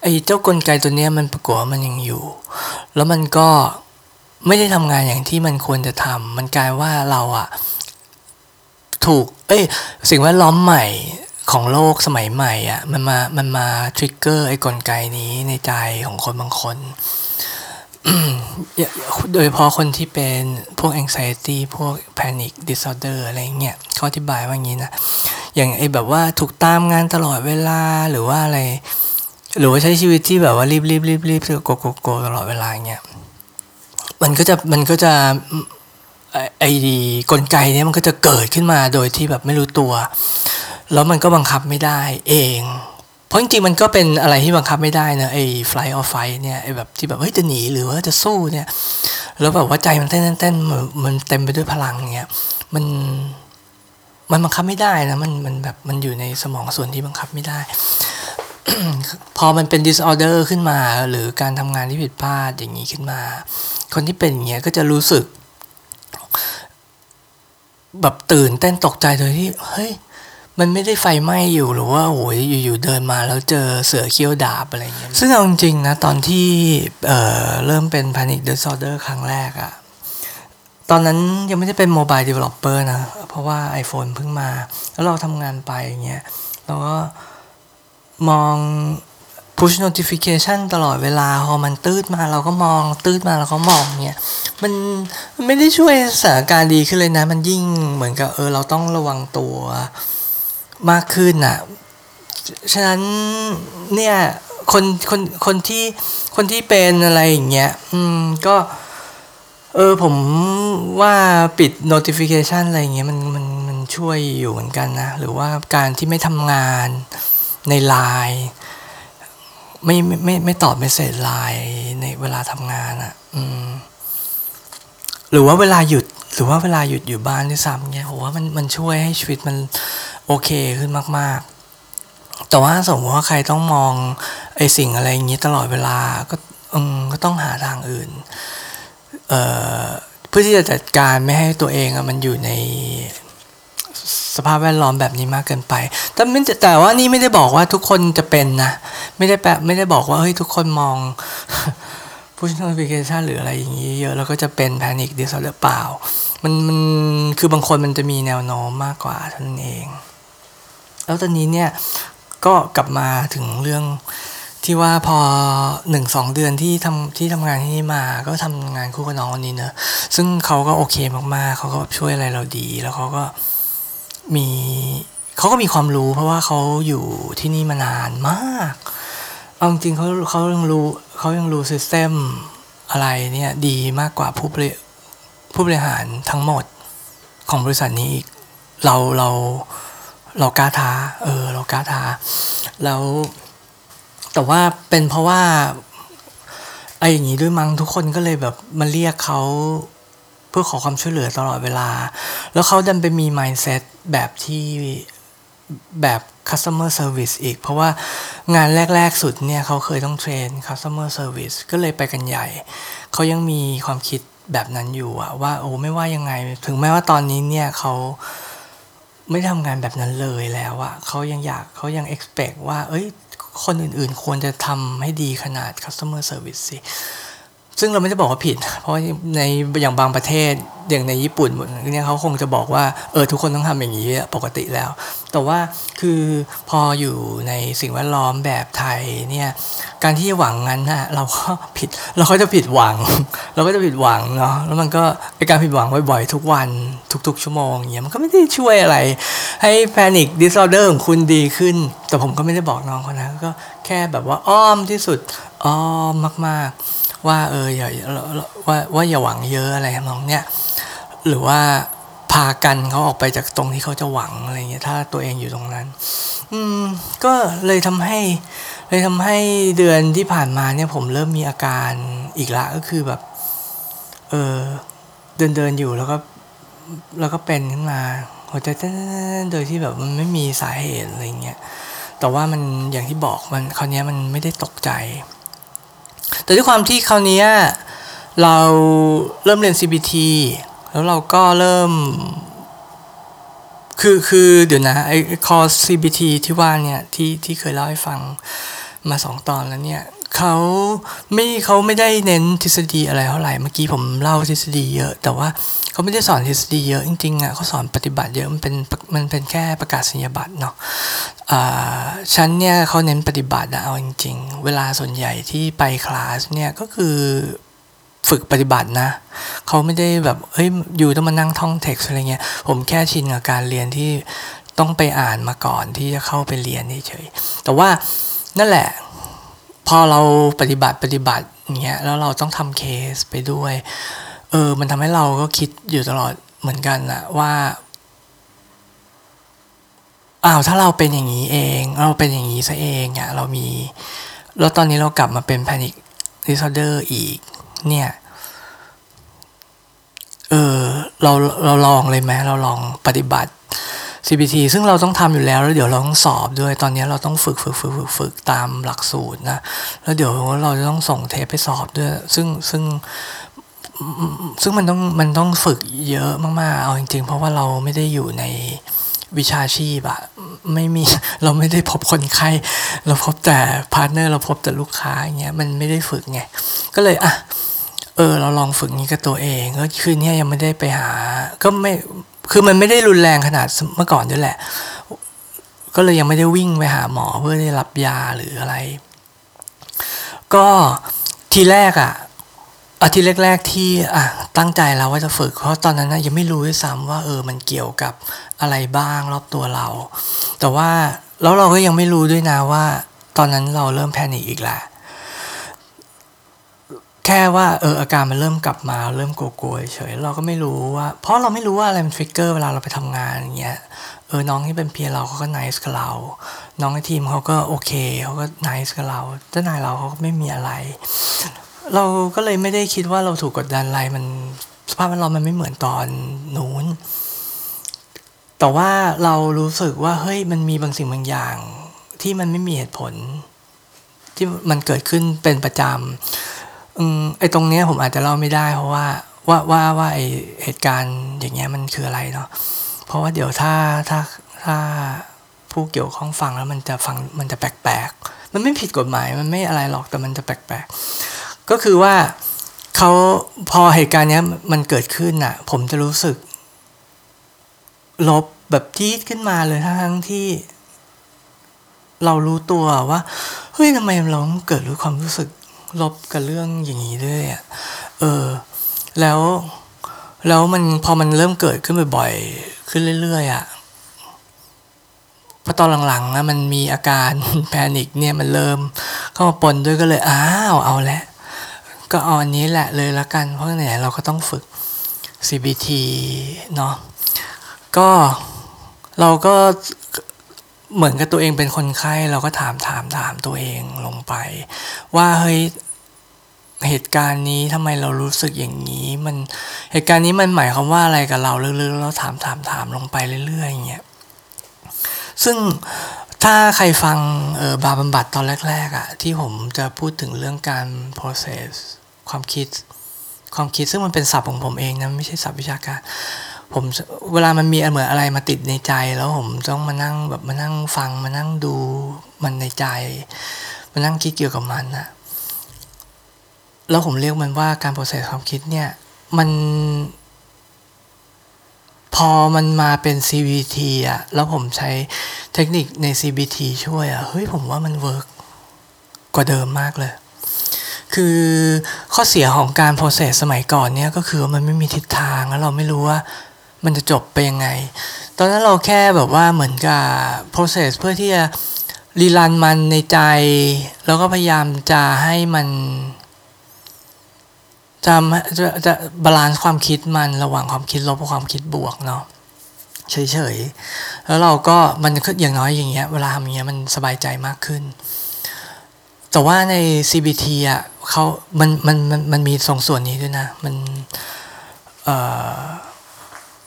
ไอ้เจ้ากลไกตัวเนี้ยมันประกวมันยังอยู่ แล้วมันก็ไม่ได้ทำงานอย่างที่มันควรจะทำมันกลายว่าเราอะ ถูก เอ้ย สิ่งแวดล้อมใหม่ของโลกสมัยใหม่อะมันมามันมาทริกเกอร์ไอ้กลไกนี้ในใจของคนบางคน โดยเฉพาะคนที่เป็นพวก anxiety พวก panic disorder อะไรเงี้ยเขาอธิบายว่างี้นะ อย่างไอ้แบบว่าถูกตามงานตลอดเวลาหรือว่าอะไร หรือว่าใช้ชีวิตที่แบบว่ารีบรีบรีบรีบโกโกโกตลอดเวลาเงี้ยมันก็จะมันก็จะ ไอ้กลไกเนี้ยมันก็จะเกิดขึ้นมาโดยที่แบบไม่รู้ตัว แล้วมันก็บังคับไม่ได้เอง เพราะจริงๆมันก็เป็นอะไรที่บังคับไม่ได้นะไอ้ flight or fight เนี่ยไอ้แบบที่แบบเฮ้ยจะหนีหรือว่าจะสู้เนี่ย แล้วแบบว่าใจมันเต้นเต้นมันเต็มไปด้วยพลังเงี้ยมันมันบังคับไม่ได้นะมันมันแบบมันอยู่ในสมองส่วนที่บังคับไม่ได้ พอมันเป็น disorder ขึ้นมา หรือการทำงานที่ผิดพลาดอย่างนี้ขึ้นมา คนที่เป็นอย่างเงี้ยก็จะรู้สึก แบบตื่นเต้นตกใจโดยที่เฮ้ยมันไม่ได้ไฟไหม้อยู่หรือว่าโอ้ยอยู่ๆเดินมาแล้วเจอเสือเขี้ยวดาบอะไรเงี้ยซึ่งเอาจริงๆนะตอนที่เเริ่มเป็น panic disorder ครั้งแรกอะตอนนั้นยังไม่ได้เป็น mobile developer นะ เพราะว่า iPhone เพิ่งมา แล้วเราทำงานไปอย่างเงี้ยเราก็มอง push notification ตลอดเวลาพอมันตืดมาเราก็มองตืดมาเราก็มองเนี่ยมันไม่ได้ช่วยสถานการณ์ดีขึ้นเลยนะ มันยิ่งเหมือนกับเออเราต้องระวังตัวมากขึ้นอะฉะนั้นเนี่ยคนคนคนที่คนที่เป็นอะไรอย่างเงี้ยอืมก็เออผมว่าปิด notification อะไรเงี้ยมันมันมันช่วยอยู่เหมือนกันนะ หรือว่าการที่ไม่ทำงานในไลน์ ไม่ไม่ไม่ไม่ตอบเมสเซจไลน์ในเวลาทำงานอะ่ะ อืม หรือว่าเวลาหยุด หรือว่าเวลาหยุดอยู่บ้านที่ซ้ำเนี่ยผมว่ามันมันช่วยให้ชีวิตมันโอเคขึ้นมาก ๆ แต่ว่าสมมติว่าใครต้องมองไอ้สิ่งอะไรอย่างนี้ตลอดเวลาก็อืมก็ต้องหาทางอื่น เอ่อเพื่อที่จะจัดการไม่ให้ตัวเองอะมันอยู่ในสภาพแวดล้อมแบบนี้มากเกินไป แต่ไม่แต่ว่านี่ไม่ได้บอกว่าทุกคนจะเป็นนะ ไม่ได้แปลไม่ได้บอกว่าเฮ้ยทุกคนมอง push notification หรืออะไรอย่างนี้เยอะแล้วก็จะเป็น panic disorder เปล่า มันมันคือบางคนมันจะมีแนวโน้มมากกว่าท่านเอง แล้วตอนนี้เนี่ยก็กลับมาถึงเรื่องที่ว่าพอหนึ่งสองเดือนที่ทำที่ทำงานที่นี่มาก็ทำงานคู่กับน้องคนนี้เนอะซึ่งเขาก็โอเคมากๆ เขาก็ช่วยอะไรเราดี แล้วเขาก็มีเขาก็มีความรู้เพราะว่าเขาอยู่ที่นี่มานานมาก เอาจริงเขาเขายังรู้เขายังรู้ซิสเต็มอะไรเนี่ยดีมากกว่าผู้บริผู้บริหารทั้งหมดของบริษัทนี้อีก เราเราเรากล้าท้า เออ เรากล้าท้า แล้ว แต่ว่าเป็นเพราะว่าไอ้อย่างนี้ด้วยมั้งทุกคนก็เลยแบบมาเรียกเขาเพื่อขอความช่วยเหลือตลอดเวลา แล้วเขาดันไปมี mindset แบบที่ แบบ customer service อีก เพราะว่างานแรก ๆ สุดเนี่ยเขาเคยต้องเทรน customer service ก็เลยไปกันใหญ่ เขายังมีความคิดแบบนั้นอยู่อะว่าโอ้ไม่ว่ายังไง ถึงแม้ว่าตอนนี้เนี่ยเขาไม่ทำงานแบบนั้นเลยแล้วอะเขายังอยากเขายัง expect ว่า เอ้ย คนอื่นๆ ควรจะทำให้ดีขนาด customer service สิ ซึ่งเราไม่ได้บอกว่าผิด เพราะในอย่างบางประเทศอย่างในญี่ปุ่นเนี่ยเขาคงจะบอกว่าเออทุกคนต้องทำอย่างนี้ปกติแล้ว แต่ว่าคือพออยู่ในสิ่งแวดล้อมแบบไทยเนี่ยการที่หวังงั้นนะเราก็ผิดเราก็จะผิดหวัง เราก็จะผิดหวังเนาะแล้วมันก็เป็นการผิดหวังบ่อยๆทุกวันทุก ๆ ชั่วโมงอย่างเงี้ยมันก็ไม่ได้ช่วยอะไร ให้ panic disorder ของคุณดีขึ้น แต่ผมก็ไม่ได้บอกน้องเขานะก็แค่แบบว่าอ้อมที่สุดอ้อมมากๆ ว่าเอออย่าว่าว่าอย่าหวังเยอะอะไรทำนองเนี้ยหรือว่าพากันเขาออกไปจากตรงที่เขาจะหวังอะไรเงี้ยถ้าตัวเองอยู่ตรงนั้น อืมก็เลยทำให้ เลยทำให้เดือนที่ผ่านมาเนี่ยผมเริ่มมีอาการอีกละก็คือแบบ เออเดินเดินอยู่แล้วก็ แล้วก็เป็นขึ้นมาหัวใจเต้นโดยที่แบบมันไม่มีสาเหตุอะไรเงี้ยแต่ว่ามันอย่างที่บอกมันคราวนี้มันไม่ได้ตกใจ แต่ด้วยความที่คราวนี้เราเริ่มเรียน CBT แล้วเราก็เริ่ม คือคือเดี๋ยวนะไอ้คอร์ส CBT ที่ว่าเนี่ยที่ที่เคยเล่าให้ฟังมาสองตอนแล้วเนี่ยเขาไม่เขาไม่ได้เน้นทฤษฎีอะไรเท่าไหร่เมื่อกี้ผมเล่าทฤษฎีเยอะ แต่ว่าเขาไม่ได้สอนทฤษฎีเยอะจริงๆอะเขาสอนปฏิบัติเยอะมันเป็นมันเป็นแค่ประกาศนียบัตรเนาะ อ่าชั้นเนี่ยเขาเน้นปฏิบัตินะเอาจริง ๆ เวลาส่วนใหญ่ที่ไปคลาสเนี่ยก็คือฝึกปฏิบัตินะ เขาไม่ได้แบบเฮ้ยอยู่ต้องมานั่งท่องเท็กซ์อะไรเงี้ย ผมแค่ชินกับการเรียนที่ต้องไปอ่านมาก่อนที่จะเข้าไปเรียนเฉยแต่ว่านั่นแหละ พอเราปฏิบัติปฏิบัติเงี้ยแล้วเราต้องทำเคสไปด้วย เออ มันทำให้เราก็คิดอยู่ตลอดเหมือนกันอะว่า อ้าวถ้าเราเป็นอย่างนี้เอง เราเป็นอย่างนี้ซะเองอะเรามี แล้วตอนนี้เรากลับมาเป็น panic disorder อีก เนี่ย เออเราเราลองเลยไหมเราลองปฏิบัติ CBT ซึ่งเราต้องทำอยู่แล้ว แล้วเดี๋ยวเราต้องสอบด้วย ตอนนี้เราต้องฝึกฝึกฝึกฝึกฝึกตามหลักสูตรนะ แล้วเดี๋ยวเราจะต้องส่งเทปไปสอบด้วย ซึ่งซึ่งซึ่งมันต้องมันต้องฝึกเยอะมากๆ เอาจริงๆ เพราะว่าเราไม่ได้อยู่ใน วิชาชีพอะไม่มีเราไม่ได้พบคนไข้ เราพบแต่ partner เราพบแต่ลูกค้าอย่างเงี้ยมันไม่ได้ฝึกไง ก็เลยอะเออ เราลองฝึกนี้กับตัวเองก็คืนนี้ยังไม่ได้ไปหา ก็ไม่คือมันไม่ได้รุนแรงขนาดเมื่อก่อนด้วยแหละ ก็เลยยังไม่ได้วิ่งไปหาหมอเพื่อได้รับยาหรืออะไร ก็ทีแรกอะ่ะ อาทิตย์แรก ๆ ที่อะตั้งใจแล้วว่าจะฝึก เพราะตอนนั้นนะยังไม่รู้ด้วยซ้ำว่าเออมันเกี่ยวกับอะไรบ้างรอบตัวเรา แต่ว่าแล้วเราก็ยังไม่รู้ด้วยนะว่า ตอนนั้นเราเริ่มแพนิคอีกแหละแค่ว่าเอออาการมันเริ่มกลับมาเริ่มโกโก้เฉยเราก็ไม่รู้ว่า เพราะเราไม่รู้ว่าอะไรมันทริกเกอร์เวลาเราไปทำงานอย่างเงี้ยเออน้องที่เป็นเพียเราเขาก็ไนิสกับเรา น้องในทีมเขาก็โอเคเขาก็ไนิสกับเราเจ้านายเราเขาก็ไม่มีอะไร เราก็เลยไม่ได้คิดว่าเราถูกกดดันอะไรมันสภาพแวดล้อมมันไม่เหมือนตอนนู้น แต่ว่าเรารู้สึกว่าเฮ้ยมันมีบางสิ่งบางอย่าง ที่มันไม่มีเหตุผล ที่มันเกิดขึ้นเป็นประจำอไอ้ตรงเนี้ยผมอาจจะเล่าไม่ได้เพราะว่าว่าว่าว่าไอเหตุการณ์อย่างเงี้ยมันคืออะไรเนาะเพราะว่าเดี๋ยวถ้าถ้าถ้าผู้เกี่ยวข้องฟังแล้วมันจะฟังมันจะแปลกๆ มันไม่ผิดกฎหมายมันไม่อะไรหรอกแต่มันจะแปลกๆ ก็คือว่าเขาพอเหตุการณ์นี้มันเกิดขึ้นอะผมจะรู้สึก ลบแบบจี๊ดขึ้นมาเลยทั้งที่ เรารู้ตัวว่าเฮ้ยทำไมเราเกิดรู้ความรู้สึกลบกับเรื่องอย่างนี้ด้วยอะเออ แล้วแล้วมันพอมันเริ่มเกิดขึ้นบ่อยๆ ขึ้นเรื่อยๆอะพอตอนหลังๆนะมันมีอาการแพนิคเนี่ยมันเริ่มเข้ามาปนด้วยก็เลยอ้าวเอาละ ก็เอาอันนี้แหละเลยละกัน เพราะไหนเราก็ต้องฝึก CBT เนาะก็เราก็เหมือนกับตัวเองเป็นคนไข้เราก็ถามถามถามตัวเองลงไป ว่าเฮ้ยเหตุการณ์นี้ทำไมเรารู้สึกอย่างนี้ มันเหตุการณ์นี้มันหมายความว่าอะไรกับเราลึกๆแล้วถามถามถามลงไปเรื่อยๆอย่างเงี้ยซึ่งถ้าใครฟังเออบาบำบัดตอนแรกๆอะ่ะที่ผมจะพูดถึงเรื่องการ process ความคิด ความคิดซึ่งมันเป็นศัพท์ของผมเองนะไม่ใช่ศัพท์วิชาการ ผมเวลามันมีเหมือนอะไรมาติดในใจ แล้วผมต้องมานั่งแบบมานั่งฟังมานั่งดูมันในใจ มานั่งคิดเกี่ยวกับมันนะแล้วผมเรียกมันว่าการ process ความคิดเนี่ย มัน พอมันมาเป็น CBT อะแล้วผมใช้เทคนิคใน CBT ช่วยอะเฮ้ยผมว่ามัน work กว่าเดิมมากเลย คือข้อเสียของการ process สมัยก่อนเนี่ยก็คือมันไม่มีทิศทางแล้วเราไม่รู้ว่ามันจะจบไปยังไง ตอนนั้นเราแค่แบบว่าเหมือนกับ process เพื่อที่จะ rerun มันในใจ แล้วก็พยายามจะให้มันจะจะจะ balance ความคิดมันระหว่างความคิดลบกับความคิดบวกเนาะเฉยๆ แล้วเราก็มันอย่างน้อยอย่างเงี้ยเวลาทำอย่างเงี้ยมันสบายใจมากขึ้น แต่ว่าใน CBT อะเขามันมันมันมันมีสองส่วนนี้ด้วยนะ มันเอ่อ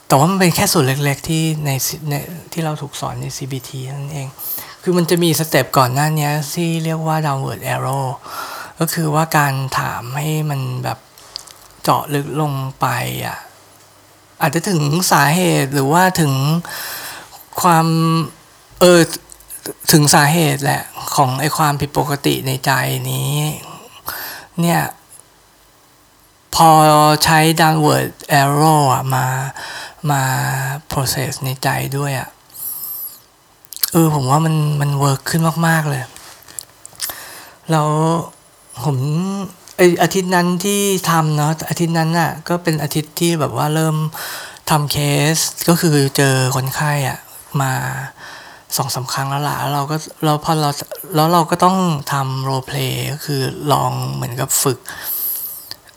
แต่ว่ามันเป็นแค่ส่วนเล็กๆที่ในในที่เราถูกสอนใน CBT นั่นเอง คือมันจะมีสเต็ปก่อนหน้านี้ที่เรียกว่า downward arrow ก็คือว่าการถามให้มันแบบเจาะลึกลงไปอะอาจจะถึงสาเหตุหรือว่าถึงความเออ ถึงสาเหตุแหละของไอความผิดปกติในใจนี้ เนี่ย พอใช้ downward arrow อะมามา process ในใจด้วยอะ่ะเออผมว่ามันมัน work ขึ้นมาก ๆ เลย แล้วผมไอ้อาทิตย์นั้นที่ทำเนาะอาทิตย์นั้นน่ะ ก็เป็นอาทิตย์ที่แบบว่าเริ่มทำเคสก็คือเจอคนไข้อะ มา สองสามครั้งแล้วล่ะแล้วเราก็เราพอเราแล้วเราก็ต้องทำโรเพลย์ก็คือลองเหมือนกับฝึก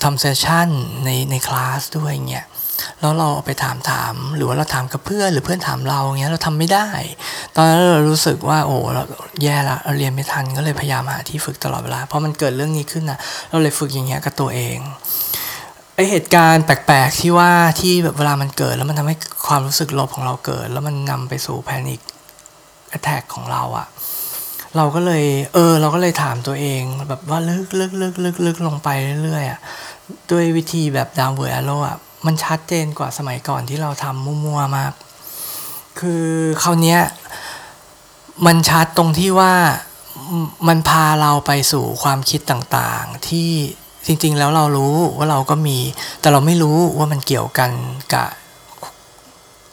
ทำเซสชั่นในในคลาสด้วยเงี้ยแล้วเราเอาไปถามถาม หรือว่าเราถามกับเพื่อนหรือเพื่อนถามเราเงี้ยเราทำไม่ได้ ตอนนั้นเรารู้สึกว่าโอ้เราแย่ละเราเรียนไม่ทันก็เลยพยายามหาที่ฝึกตลอดเวลาเพราะมันเกิดเรื่องนี้ขึ้นนะเราเลยฝึกอย่างเงี้ยกับตัวเองไอเหตุการณ์แปลกๆที่ว่าที่แบบเวลามันเกิด แล้วมันทำให้ความรู้สึกลบของเราเกิด แล้วมันนำไปสู่ panic attack ของเราอะเราก็เลยเออเราก็เลยถามตัวเองแบบว่าลึกลึกลึกลึกลึกลงไปเรื่อยๆอะด้วยวิธีแบบ downward arrow อะมันชัดเจนกว่าสมัยก่อนที่เราทำมั่วๆมาก คือคราวนี้มันชัดตรงที่ว่ามันพาเราไปสู่ความคิดต่างๆ ที่จริงๆแล้วเรารู้ว่าเราก็มี แต่เราไม่รู้ว่ามันเกี่ยวกันกับ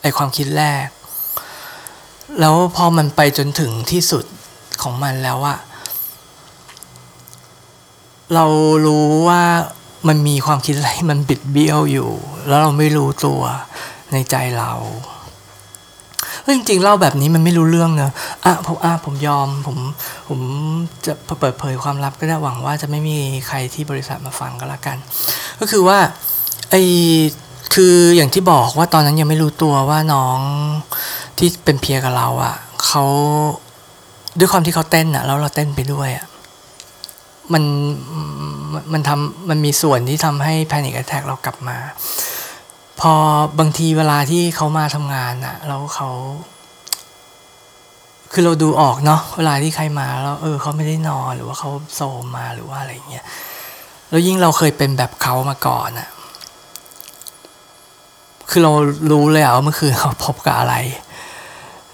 ไอความคิดแรก แล้วพอมันไปจนถึงที่สุดของมันแล้วอะเรารู้ว่ามันมีความคิดอะไรมันบิดเบี้ยวอยู่ แล้วเราไม่รู้ตัวในใจเราเฮ้ยจริงๆเล่าแบบนี้มันไม่รู้เรื่องเนอะอะผมอะผมยอมผมผมจะเปิดเผยความลับก็ได้หวังว่าจะไม่มีใครที่บริษัทมาฟังก็แล้วกัน ก็คือว่าไอ คืออย่างที่บอกว่าตอนนั้นยังไม่รู้ตัวว่าน้องที่เป็นเพียกับเราอะ่ะเขาด้วยความที่เขาเต้นอะ่ะแล้วเราเต้นไปด้วยอะ่ะมันมันทำมันมีส่วนที่ทำให้แพนิคแอทแทกเรากลับมา พอบางทีเวลาที่เขามาทำงานอะแล้วเขา คือเราดูออกเนาะเวลาที่ใครมาแล้วเออเขาไม่ได้นอนหรือว่าเขาโซมมาหรือว่าอะไรเงี้ยแล้วยิ่งเราเคยเป็นแบบเขามาก่อนอะ คือเรารู้เลยอะว่าเมื่อคืนเขาพบกับอะไร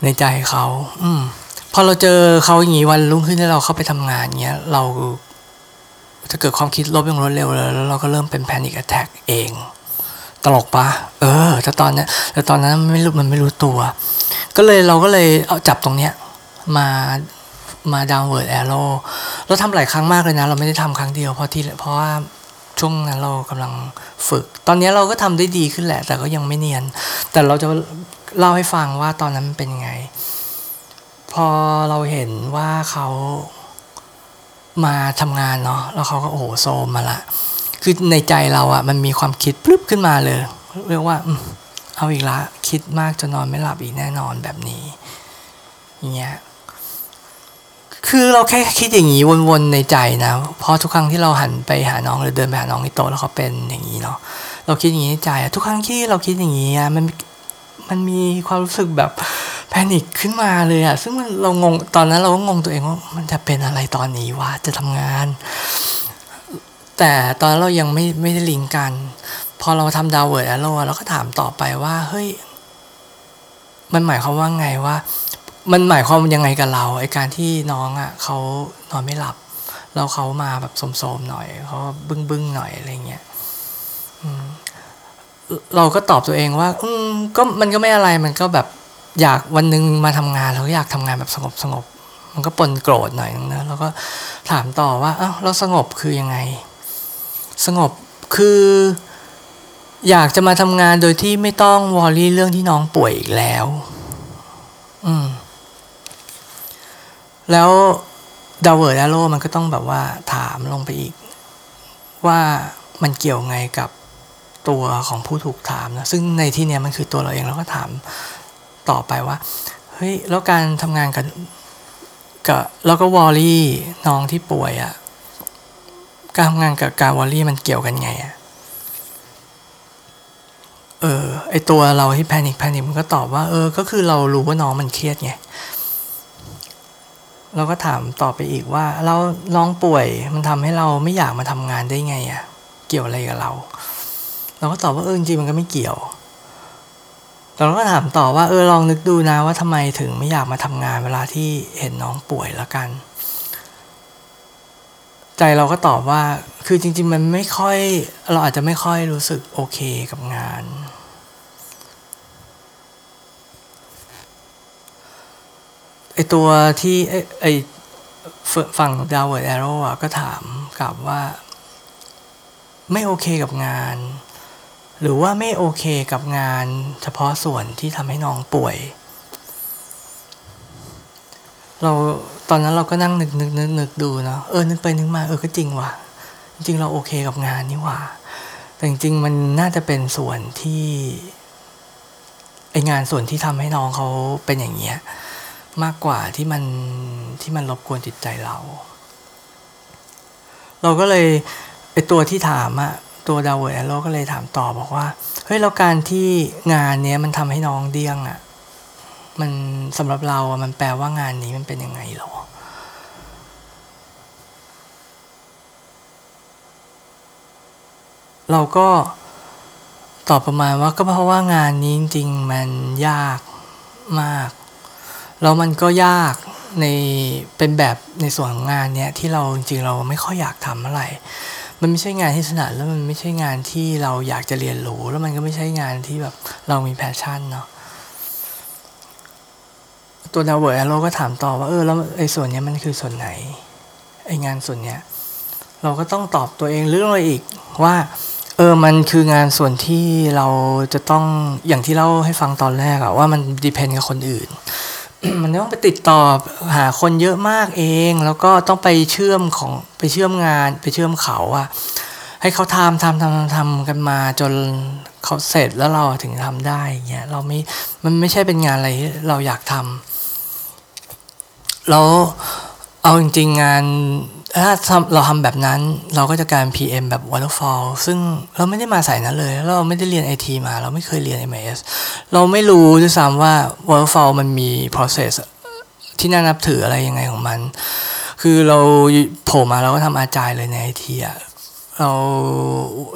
ในใจเขา อืมพอเราเจอเขาอย่างนี้วันรุ่งขึ้นที่เราเข้าไปทำงานเงี้ยเราจะเกิดความคิดลบอย่างรวดเร็วเลยแล้วเราก็เริ่มเป็นแพนิคแอทแทกเอง ตลกปะเออแต่ตอนนี้แต่ตอนนั้นไม่รู้มันไม่รู้ตัว ก็เลยเราก็เลยเอาจับตรงเนี้ยมามา downward arrow เราทำหลายครั้งมากเลยนะ เราไม่ได้ทำครั้งเดียวเพราะที่เพราะว่า ช่วงนั้นเรากำลังฝึก ตอนนี้เราก็ทำได้ดีขึ้นแหละ แต่ก็ยังไม่เนียน แต่เราจะเล่าให้ฟังว่าตอนนั้นเป็นยังไง พอเราเห็นว่าเขามาทำงานเนาะแล้วเขาก็โอ้โหโทรมมาละ คือในใจเราอะมันมีความคิดปลึบขึ้นมาเลย เรียกว่าเอาอีกละ คิดมากจนนอนไม่หลับอีกแน่นอนแบบนี้อย่างเงี้ย คือเราแค่คิดอย่างนี้วนๆในใจนะเพราะทุกครั้งที่เราหันไปหาน้องหรือเดินไปหาน้องที่โต๊ะแล้วเขาเป็นอย่างนี้เนาะเราคิดอย่างนี้ในใจทุกครั้งที่เราคิดอย่างนี้มันมันมีความรู้สึกแบบแพนิคขึ้นมาเลยอะซึ่งมันเรางงตอนนั้นเราก็งงตัวเองว่ามันจะเป็นอะไรตอนนี้วะจะทำงาน แต่ตอนเรายังไม่ไม่ได้ลิงกัน พอเราทำ downward แล้วเราก็ถามต่อไปว่าเฮ้ยมันหมายความว่าไงว่า มันหมายความยังไงกับเราไอการที่น้องอะ่ะเขานอนไม่หลับแล้วเขามาแบบโทรมๆหน่อยเขาบึ้งบึ้งหน่อยอะไรเงี้ยเราก็ตอบตัวเองว่า อืมก็มันก็ไม่อะไรมันก็แบบอยากวันนึงมาทำงานเราก็อยากทำงานแบบสงบสงบมันก็ปนโกรธหน่อยนึงนะแล้วก็ถามต่อว่าอ้าวเราสงบคือยังไง สงบคือ อยากจะมาทำงานโดยที่ไม่ต้อง worry เรื่องที่น้องป่วยอีกแล้ว อืม แล้ว downward arrow มันก็ต้องแบบว่าถามลงไปอีก ว่ามันเกี่ยวไงกับตัวของผู้ถูกถามนะซึ่งในที่เนี้ยมันคือตัวเราเองเราก็ถามต่อไปว่าเฮ้ยแล้วการทำงานกันกับแล้วก็ worry น้องที่ป่วยอะ่ะการทำงานกับการ worry มันเกี่ยวกันไงอะ่ะเออไอตัวเราที่ panic panic มันก็ตอบว่าเออก็คือเรารู้ว่าน้องมันเครียดไง เราก็ถามต่อไปอีกว่า เราน้องป่วยมันทำให้เราไม่อยากมาทำงานได้ไงอะ่ะ เกี่ยวอะไรกับเรา เราก็ตอบว่าเออจริงมันก็ไม่เกี่ยว เราก็ถามต่อว่าเออลองนึกดูนะว่าทำไมถึงไม่อยากมาทำงานเวลาที่เห็นน้องป่วยแล้วกัน ใจเราก็ตอบว่าคือจริง ๆ มันไม่ค่อย เราอาจจะไม่ค่อยรู้สึกโอเคกับงานไอ ตัวที่ไอฝั่ง downward arrow ก็ถามกลับว่า ไม่โอเคกับงาน หรือว่าไม่โอเคกับงาน เฉพาะส่วนที่ทำให้น้องป่วย เราตอนนั้นเราก็นั่งนึกนึกนึกนึกดูเนาะเออนึกไปนึกมาเออก็จริงว่ะ จริงเราโอเคกับงานนี่ว่ะแต่จริงมันน่าจะเป็นส่วนที่ไองานส่วนที่ทำให้น้องเขาเป็นอย่างเงี้ย มากกว่าที่มันที่มันรบกวนจิตใจเรา เราก็เลยไอตัวที่ถามอะตัวดาวเวอร์โลก็เลยถามต่อบอกว่าเฮ้ยแล้วการที่งานเนี้ยมันทำให้น้องเดี้ยงอะมันสำหรับเราอะมันแปลว่างานนี้มันเป็นยังไงหรอเราก็ตอบประมาณว่าก็เพราะว่างานนี้จริงๆมันยากมาก แล้วมันก็ยากในเป็นแบบในส่วนของงานเนี้ยที่เราจริงๆเราไม่ค่อยอยากทำอะไรมันไม่ใช่งานที่ถนัดแล้วมันไม่ใช่งานที่เราอยากจะเรียนรู้แล้วมันก็ไม่ใช่งานที่แบบเรามี passion เนาะตัว downward arrow ก็ถามต่อว่าเออแล้วไอ้ส่วนเนี้ยมันคือส่วนไหนไอ้งานส่วนเนี้ยเราก็ต้องตอบตัวเองเรื่องอะไรอีกว่าเออมันคืองานส่วนที่เราจะต้องอย่างที่เล่าให้ฟังตอนแรกอะว่ามัน depend กับคนอื่น มันต้องไปติดต่อหาคนเยอะมากเอง แล้วก็ต้องไปเชื่อมของไปเชื่อมงาน ไปเชื่อมเขาอะให้เขาทำทำทำทำทำกันมาจนเขาเสร็จแล้วเราถึงทำได้เงี้ยเราไม่มันไม่ใช่เป็นงานอะไรที่เราอยากทำแล้วเอาจริงๆงาน ถ้าเราทำแบบนั้นเราก็จะการ PM แบบ waterfall ซึ่งเราไม่ได้มาใส่นั้นเลย เราไม่ได้เรียน IT มา เราไม่เคยเรียน MS เราไม่รู้ด้วยซ้ำว่า waterfall มันมี process ที่น่านับถืออะไรยังไงของมัน คือเราโผล่มาเราก็ทำ Agile เลยใน IT อะเรา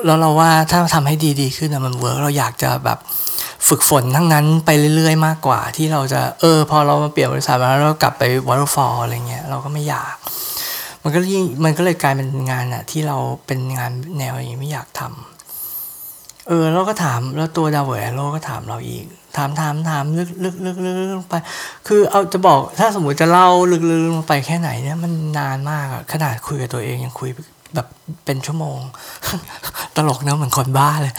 แล้วเราว่าถ้าทำให้ดี ๆ ขึ้นมัน work เราอยากจะแบบฝึกฝนทั้งนั้นไปเรื่อย ๆ มากกว่าที่เราจะเออ พอเรามาเปลี่ยนบริษัทมาแล้วเรากลับไป waterfall อะไรเงี้ยเราก็ไม่อยาก มันก็ยิ่งมันก็เลยกลายเป็นงานอะที่เราเป็นงานแนวอย่างนี้ไม่อยากทำเออเราก็ถามแล้วตัวดาวเวอร์โลก็ถามเราอีก ถามถามถามลึกลึกลึกลึกลงไป คือเอาจะบอกถ้าสมมติจะเล่าลึกลึกลงไปแค่ไหนเนี่ยมันนานมากอะขนาดคุยกับตัวเองยังคุยแบบเป็นชั่วโมง ตลกนะเหมือนคนบ้าเลย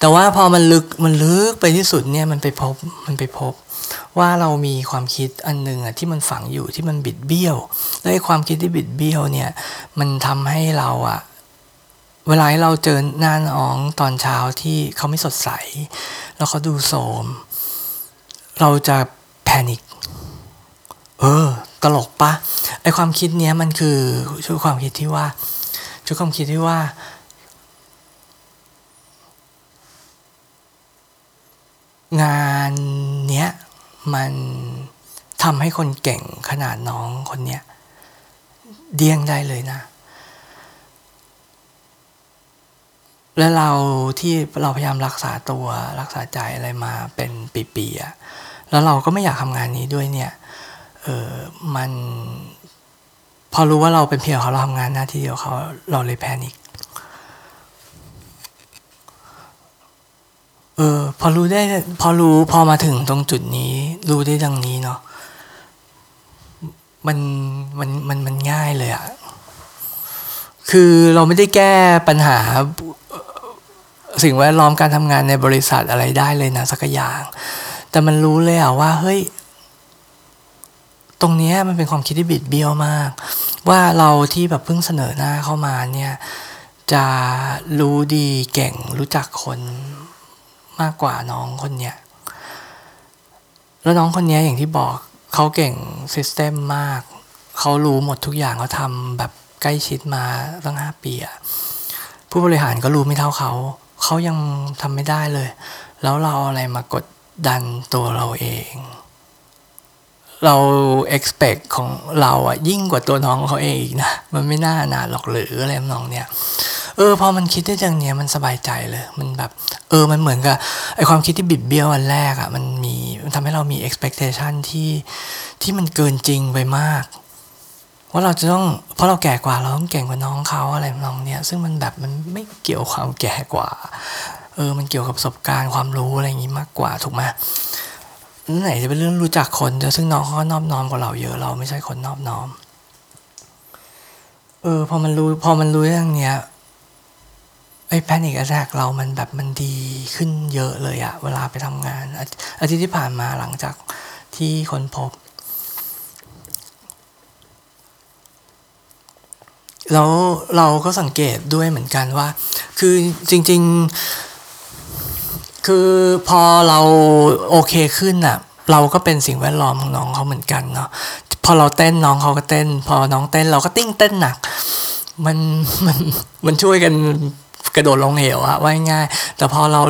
แต่ว่าพอมันลึกมันลึกไปที่สุดเนี่ยมันไปพบมันไปพบ ว่าเรามีความคิดอันหนึ่งอะที่มันฝังอยู่ที่มันบิดเบี้ยวและความคิดที่บิดเบี้ยวเนี่ยมันทำให้เราอะเวลาเราเจอหน้าน้องตอนเช้าที่เขาไม่สดใส แล้วเขาดูโสม เราจะแพนิคเออ ตลกปะไอความคิดเนี้ยมันคือชุดความคิดที่ว่าชุดความคิดที่ว่า งานเนี้ย มันทำให้คนเก่งขนาดน้องคนเนี้ยเดี้ยงได้เลยนะ และเราที่เราพยายามรักษาตัวรักษาใจอะไรมาเป็นปีๆอะแล้วเราก็ไม่อยากทำงานนี้ด้วยเนี่ยเออมัน พอรู้ว่าเราเป็นเพียงเขาเราทำงานหน้าที่เดียวเขาเราเลยแพนิค เออ พอรู้ได้ พอรู้พอมาถึงตรงจุดนี้ รู้ได้ดังนี้เนาะมันมันมันมันง่ายเลยอะคือเราไม่ได้แก้ปัญหาสิ่งแวดล้อมการทำงานในบริษัทอะไรได้เลยนะสักอย่าง แต่มันรู้เลยอะว่า เฮ้ย ตรงนี้มันเป็นความคิดที่บิดเบี้ยวมาก ว่าเราที่แบบเพิ่งเสนอหน้าเข้ามาเนี่ย จะรู้ดีเก่งรู้จักคน มากกว่าน้องคนเนี้ยแล้วน้องคนนี้อย่างที่บอกเขาเก่งซิสเต็มมาก เขารู้หมดทุกอย่างเขาทำแบบใกล้ชิดมาตั้งห้าปีอะผู้บริหารก็รู้ไม่เท่าเขา เขายังทำไม่ได้เลย แล้วเราอะไรมากดดันตัวเราเอง เรา expect ของเราอะยิ่งกว่าตัวน้องเขาเองอีกนะ มันไม่น่านาหรอกหรืออะไรน้องเนี่ย เออพอมันคิดได้จังเนี้ยมันสบายใจเลย มันแบบ เออมันเหมือนกับไอความคิดที่บิดเบี้ยวอันแรกอะมันมีมันทำให้เรามี expectation ที่ที่มันเกินจริงไปมากว่าเราจะต้องเพราะเราแก่กว่าเราต้องเก่งกว่าน้องเขาอะไรน้องเนี่ยซึ่งมันแบบมันไม่เกี่ยวความแก่กว่า เออมันเกี่ยวกับประสบการณ์ความรู้อะไรอย่างนี้มากกว่าถูกไหม ไหนจะเป็นเรื่องรู้จักคนซึ่งน้องเขานอบน้อมกว่าเราเยอะเราไม่ใช่คนนอบน้อม เออพอมันรู้พอมันรู้เรื่องเนี้ยไอ้แพนิคแรกเรามันแบบมันดีขึ้นเยอะเลยอะเวลาไปทำงาน อาทิตย์ที่ผ่านมาหลังจากที่คนพบ แล้วเราก็สังเกตด้วยเหมือนกันว่า คือจริง ๆ คือพอเราโอเคขึ้นอะเราก็เป็นสิ่งแวดล้อมของน้องเขาเหมือนกันเนาะพอเราเต้นน้องเขาก็เต้น พอน้องเต้นเราก็ติ้งเต้นหนัก มันมันมันช่วยกันกระโดดลงเหวอะว่าง่าย แต่พอเรา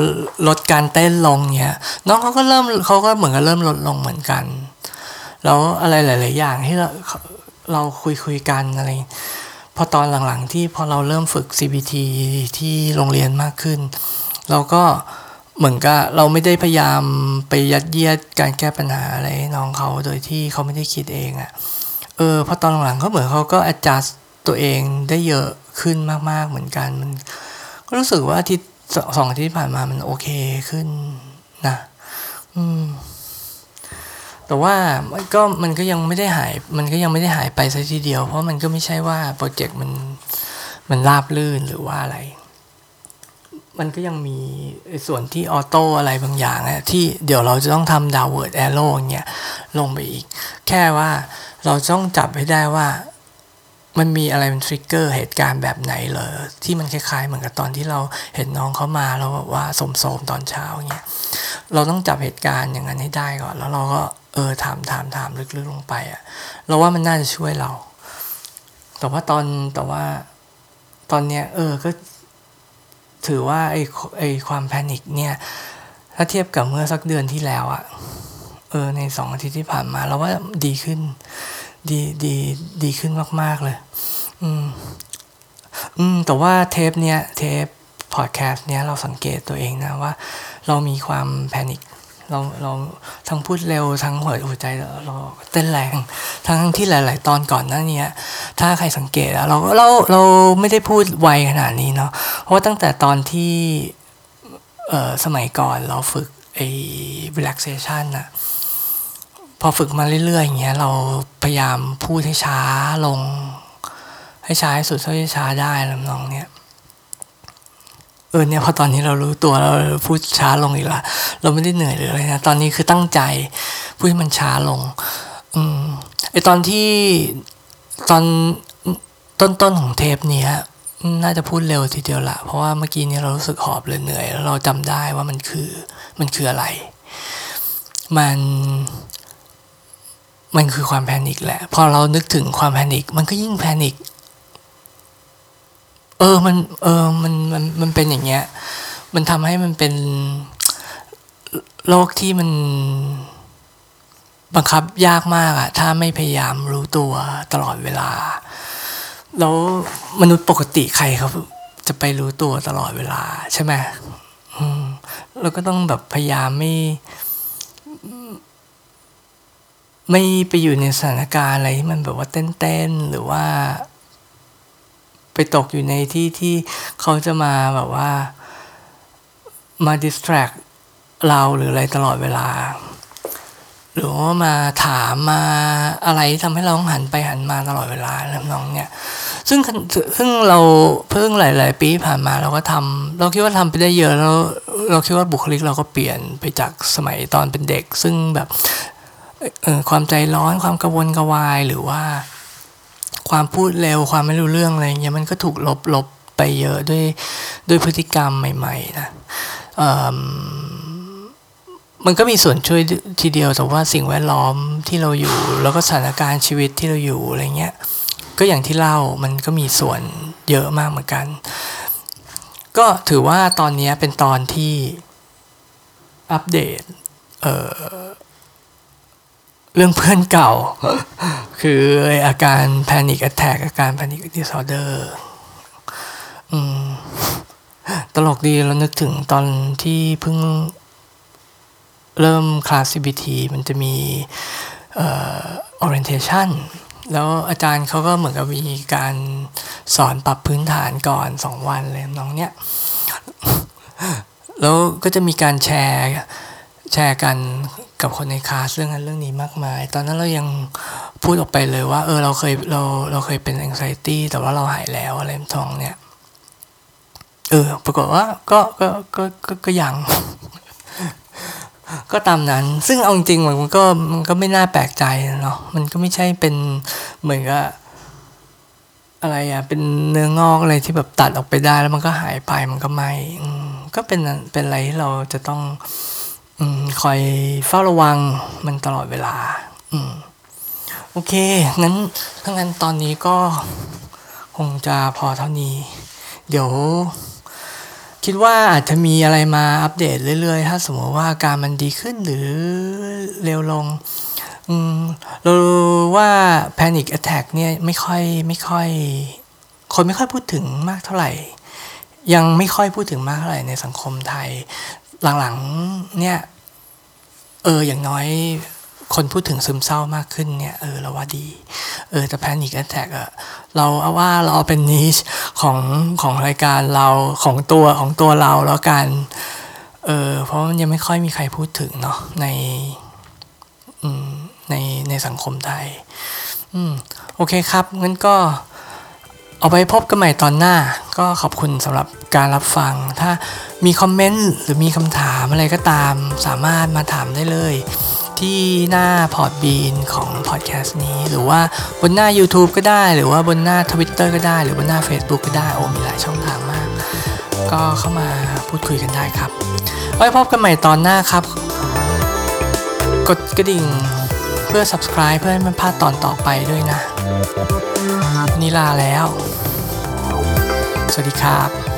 ลดการเต้นลงเนี่ยน้องเขาก็เริ่มเขาก็เหมือนกับเริ่มลดลงเหมือนกัน แล้วอะไรหลาย ๆ อย่างที่เราเราคุยคุยกันอะไรพอตอนหลัง ๆ ที่พอเราเริ่มฝึก CBT ที่โรงเรียนมากขึ้น เราก็ เหมือนกับเราไม่ได้พยายามไปยัดเยียดการแก้ปัญหาอะไรน้องเขาโดยที่เขาไม่ได้คิดเองอะ่ะ เออพอตอนหลังเขาเหมือนเขาก็ adjust ตัวเองได้เยอะขึ้นมากๆเหมือนกันมัน ก็รู้สึกว่าทิตย์สองทิตย์ผ่านมามันโอเคขึ้นนะ อืม แต่ว่ามันก็มันก็ยังไม่ได้หาย มันก็ยังไม่ได้หายไปซะทีเดียว เพราะมันก็ไม่ใช่ว่าโปรเจกต์มันมันราบลื่นหรือว่าอะไร มันก็ยังมีส่วนที่ auto อะไรบางอย่างอะที่เดี๋ยวเราจะต้องทำ downward arrow เงี้ยลงไปอีก แค่ว่าเราต้องจับให้ได้ว่ามันมีอะไรเป็น trigger เหตุการณ์แบบไหนเลยที่มันคล้ายๆ เหมือนกับตอนที่เราเห็นน้องเขามาแล้วแบบว่าโทรมโทรมตอนเช้าเงี้ยเราต้องจับเหตุการณ์อย่างนั้นให้ได้ก่อน แล้วเราก็เออถามถามถามลึกๆลงไปอะเราว่ามันน่าจะช่วยเรา แต่ว่าตอนแต่ว่าตอนเนี้ยเออก็ ถือว่าไอ้ไอ้ความแพนิคเนี่ย ถ้าเทียบกับเมื่อสักเดือนที่แล้วอะเออในสองอาทิตย์ที่ผ่านมาเราว่าดีขึ้น ดีดีดีขึ้นมาก ๆ เลย อืม อืม แต่ว่าเทปเนี้ย เทปพอดแคสต์เนี้ยเราสังเกตตัวเองนะว่า เรามีความแพนิค เราเราทั้งพูดเร็วทั้งหัวหัวใจเราเต้นแรง ทั้งที่หลาย ๆ ตอนก่อนหน้านี้ถ้าใครสังเกตเราเราเราไม่ได้พูดไวขนาดนี้เนาะเพราะตั้งแต่ตอนที่เออสมัยก่อนเราฝึกไอ้ relaxation อะพอฝึกมาเรื่อยๆอย่างเงี้ยเราพยายามพูดให้ช้าลง ให้ช้าให้สุดเท่าที่ช้าได้ลำนองเนี้ย เออเนี่ยพอตอนนี้เรารู้ตัวเราพูดช้าลงอีกละเราไม่ได้เหนื่อยหรืออะไรนะตอนนี้คือตั้งใจพูดให้มันช้าลง อืมไอตอนที่ตอนต้นๆของเทปเนี้ยน่าจะพูดเร็วทีเดียวละเพราะว่าเมื่อกี้นี้เรารู้สึกหอบเลยเหนื่อย แล้วเราจำได้ว่ามันคือมันคืออะไร มัน มันคือความแพนิคแหละ พอเรานึกถึงความแพนิคมันก็ยิ่งแพนิค เออมันเออมันมันมันเป็นอย่างเงี้ย มันทำให้มันเป็นโลกที่มันบังคับยากมากอะถ้าไม่พยายามรู้ตัวตลอดเวลา แล้วมนุษย์ปกติใครเขาจะไปรู้ตัวตลอดเวลาใช่ไหมเราก็ต้องแบบพยายามไม่ ไม่ไปอยู่ในสถานการณ์อะไรที่มันแบบว่าเต้นๆหรือว่า ไปตกอยู่ในที่ที่เขาจะมาแบบว่ามาดิสแทรกเราหรืออะไรตลอดเวลา หรือว่ามาถามมาอะไรทำให้เราหันไปหันมาตลอดเวลาแล้วน้องเนี่ยซึ่งซึ่งเราเพิ่งหลาย ๆ ปีผ่านมาเราก็ทำเราคิดว่าทำไปได้เยอะแล้วเราคิดว่าบุคลิกเราก็เปลี่ยนไปจากสมัยตอนเป็นเด็ก ซึ่งแบบความใจร้อนความกระวนกระวายหรือว่า ความพูดเร็วความไม่รู้เรื่องอะไรเงี้ยมันก็ถูกลบลบไปเยอะด้วยด้วยพฤติกรรมใหม่ๆนะมันก็มีส่วนช่วยทีเดียวแต่ว่าสิ่งแวดล้อมที่เราอยู่ แล้วก็สถานการณ์ชีวิตที่เราอยู่อะไรเงี้ยก็อย่างที่เล่ามันก็มีส่วนเยอะมากเหมือนกัน ก็ถือว่าตอนนี้เป็นตอนที่อัปเดตเอ่อ เรื่องเพื่อนเก่า คืออาการแพนิคแอ t แทกอาการแพนิคดิสออเดอร์ตลกดีเรานึกถึงตอนที่เพิ่งเริ่มคลาส CBT มันจะมีเอ่อ orientation แล้วอาจารย์เขาก็เหมือนกับมีการสอนปรับพื้นฐานก่อนสองวันเลยน้องเนี้ย แล้วก็จะมีการแชร์แชร์กัน กับคนในคลาสเรื่องนั้นเรื่องนี้มากมาย ตอนนั้นเรายังพูดออกไปเลยว่า เออเราเคยเราเราเคยเป็น anxiety แต่ว่าเราหายแล้วอะไรทองเนี่ย เออ ปรากฏว่าก็ก็ก็ก็ก็ยัง ก็ตามนั้น ซึ่งเอาจริงมันก็มันก็ไม่น่าแปลกใจเนาะมันก็ไม่ใช่เป็นเหมือนกับอะไรอะเป็นเนื้องอกอะไรที่แบบตัดออกไปได้แล้วมันก็หายไปมันก็ไม่ก็เป็นเป็นอะไรที่เราจะต้อง อคอยเฝ้าระวังมันตลอดเวลา อืมโอเค งั้นถ้างั้นตอนนี้ก็คงจะพอเท่านี้ เดี๋ยว คิดว่าอาจจะมีอะไรมาอัปเดตเรื่อยๆ ถ้าสมมติว่าอาการมันดีขึ้นหรือเร็วลงอืมเรารู้ว่า panic attack เนี่ยไม่ค่อยไม่ค่อย คนไม่ค่อยพูดถึงมากเท่าไหร่ ยังไม่ค่อยพูดถึงมากเท่าไหร่ในสังคมไทย หลังๆเนี่ยเอออย่างน้อยคนพูดถึงซึมเศร้ามากขึ้นเนี่ยเออเราว่าดี เออแต่ panic attack อะเราเอาว่าเราเอาเป็นนิชของของรายการเราของตัวของตัวเราแล้วกันเออเพราะมันยังไม่ค่อยมีใครพูดถึงเนาะในในในสังคมไทยอืมโอเคครับงั้นก็ เอาไปพบกันใหม่ตอนหน้า ก็ขอบคุณสำหรับการรับฟัง ถ้ามีคอมเมนต์หรือมีคำถามอะไรก็ตาม สามารถมาถามได้เลย ที่หน้าพอร์ตบีนของพอดแคสต์นี้ หรือว่าบนหน้า YouTube ก็ได้ หรือว่าบนหน้า Twitter ก็ได้ หรือบนหน้า Facebook ก็ได้โอ้มีหลายช่องทางมาก ก็เข้ามาพูดคุยกันได้ครับ ไว้พบกันใหม่ตอนหน้าครับ กดกระดิ่งเพื่อ subscribe เพื่อให้ไม่พลาดตอนต่อไปด้วยนะ นี่ลาแล้ว สวัสดีครับ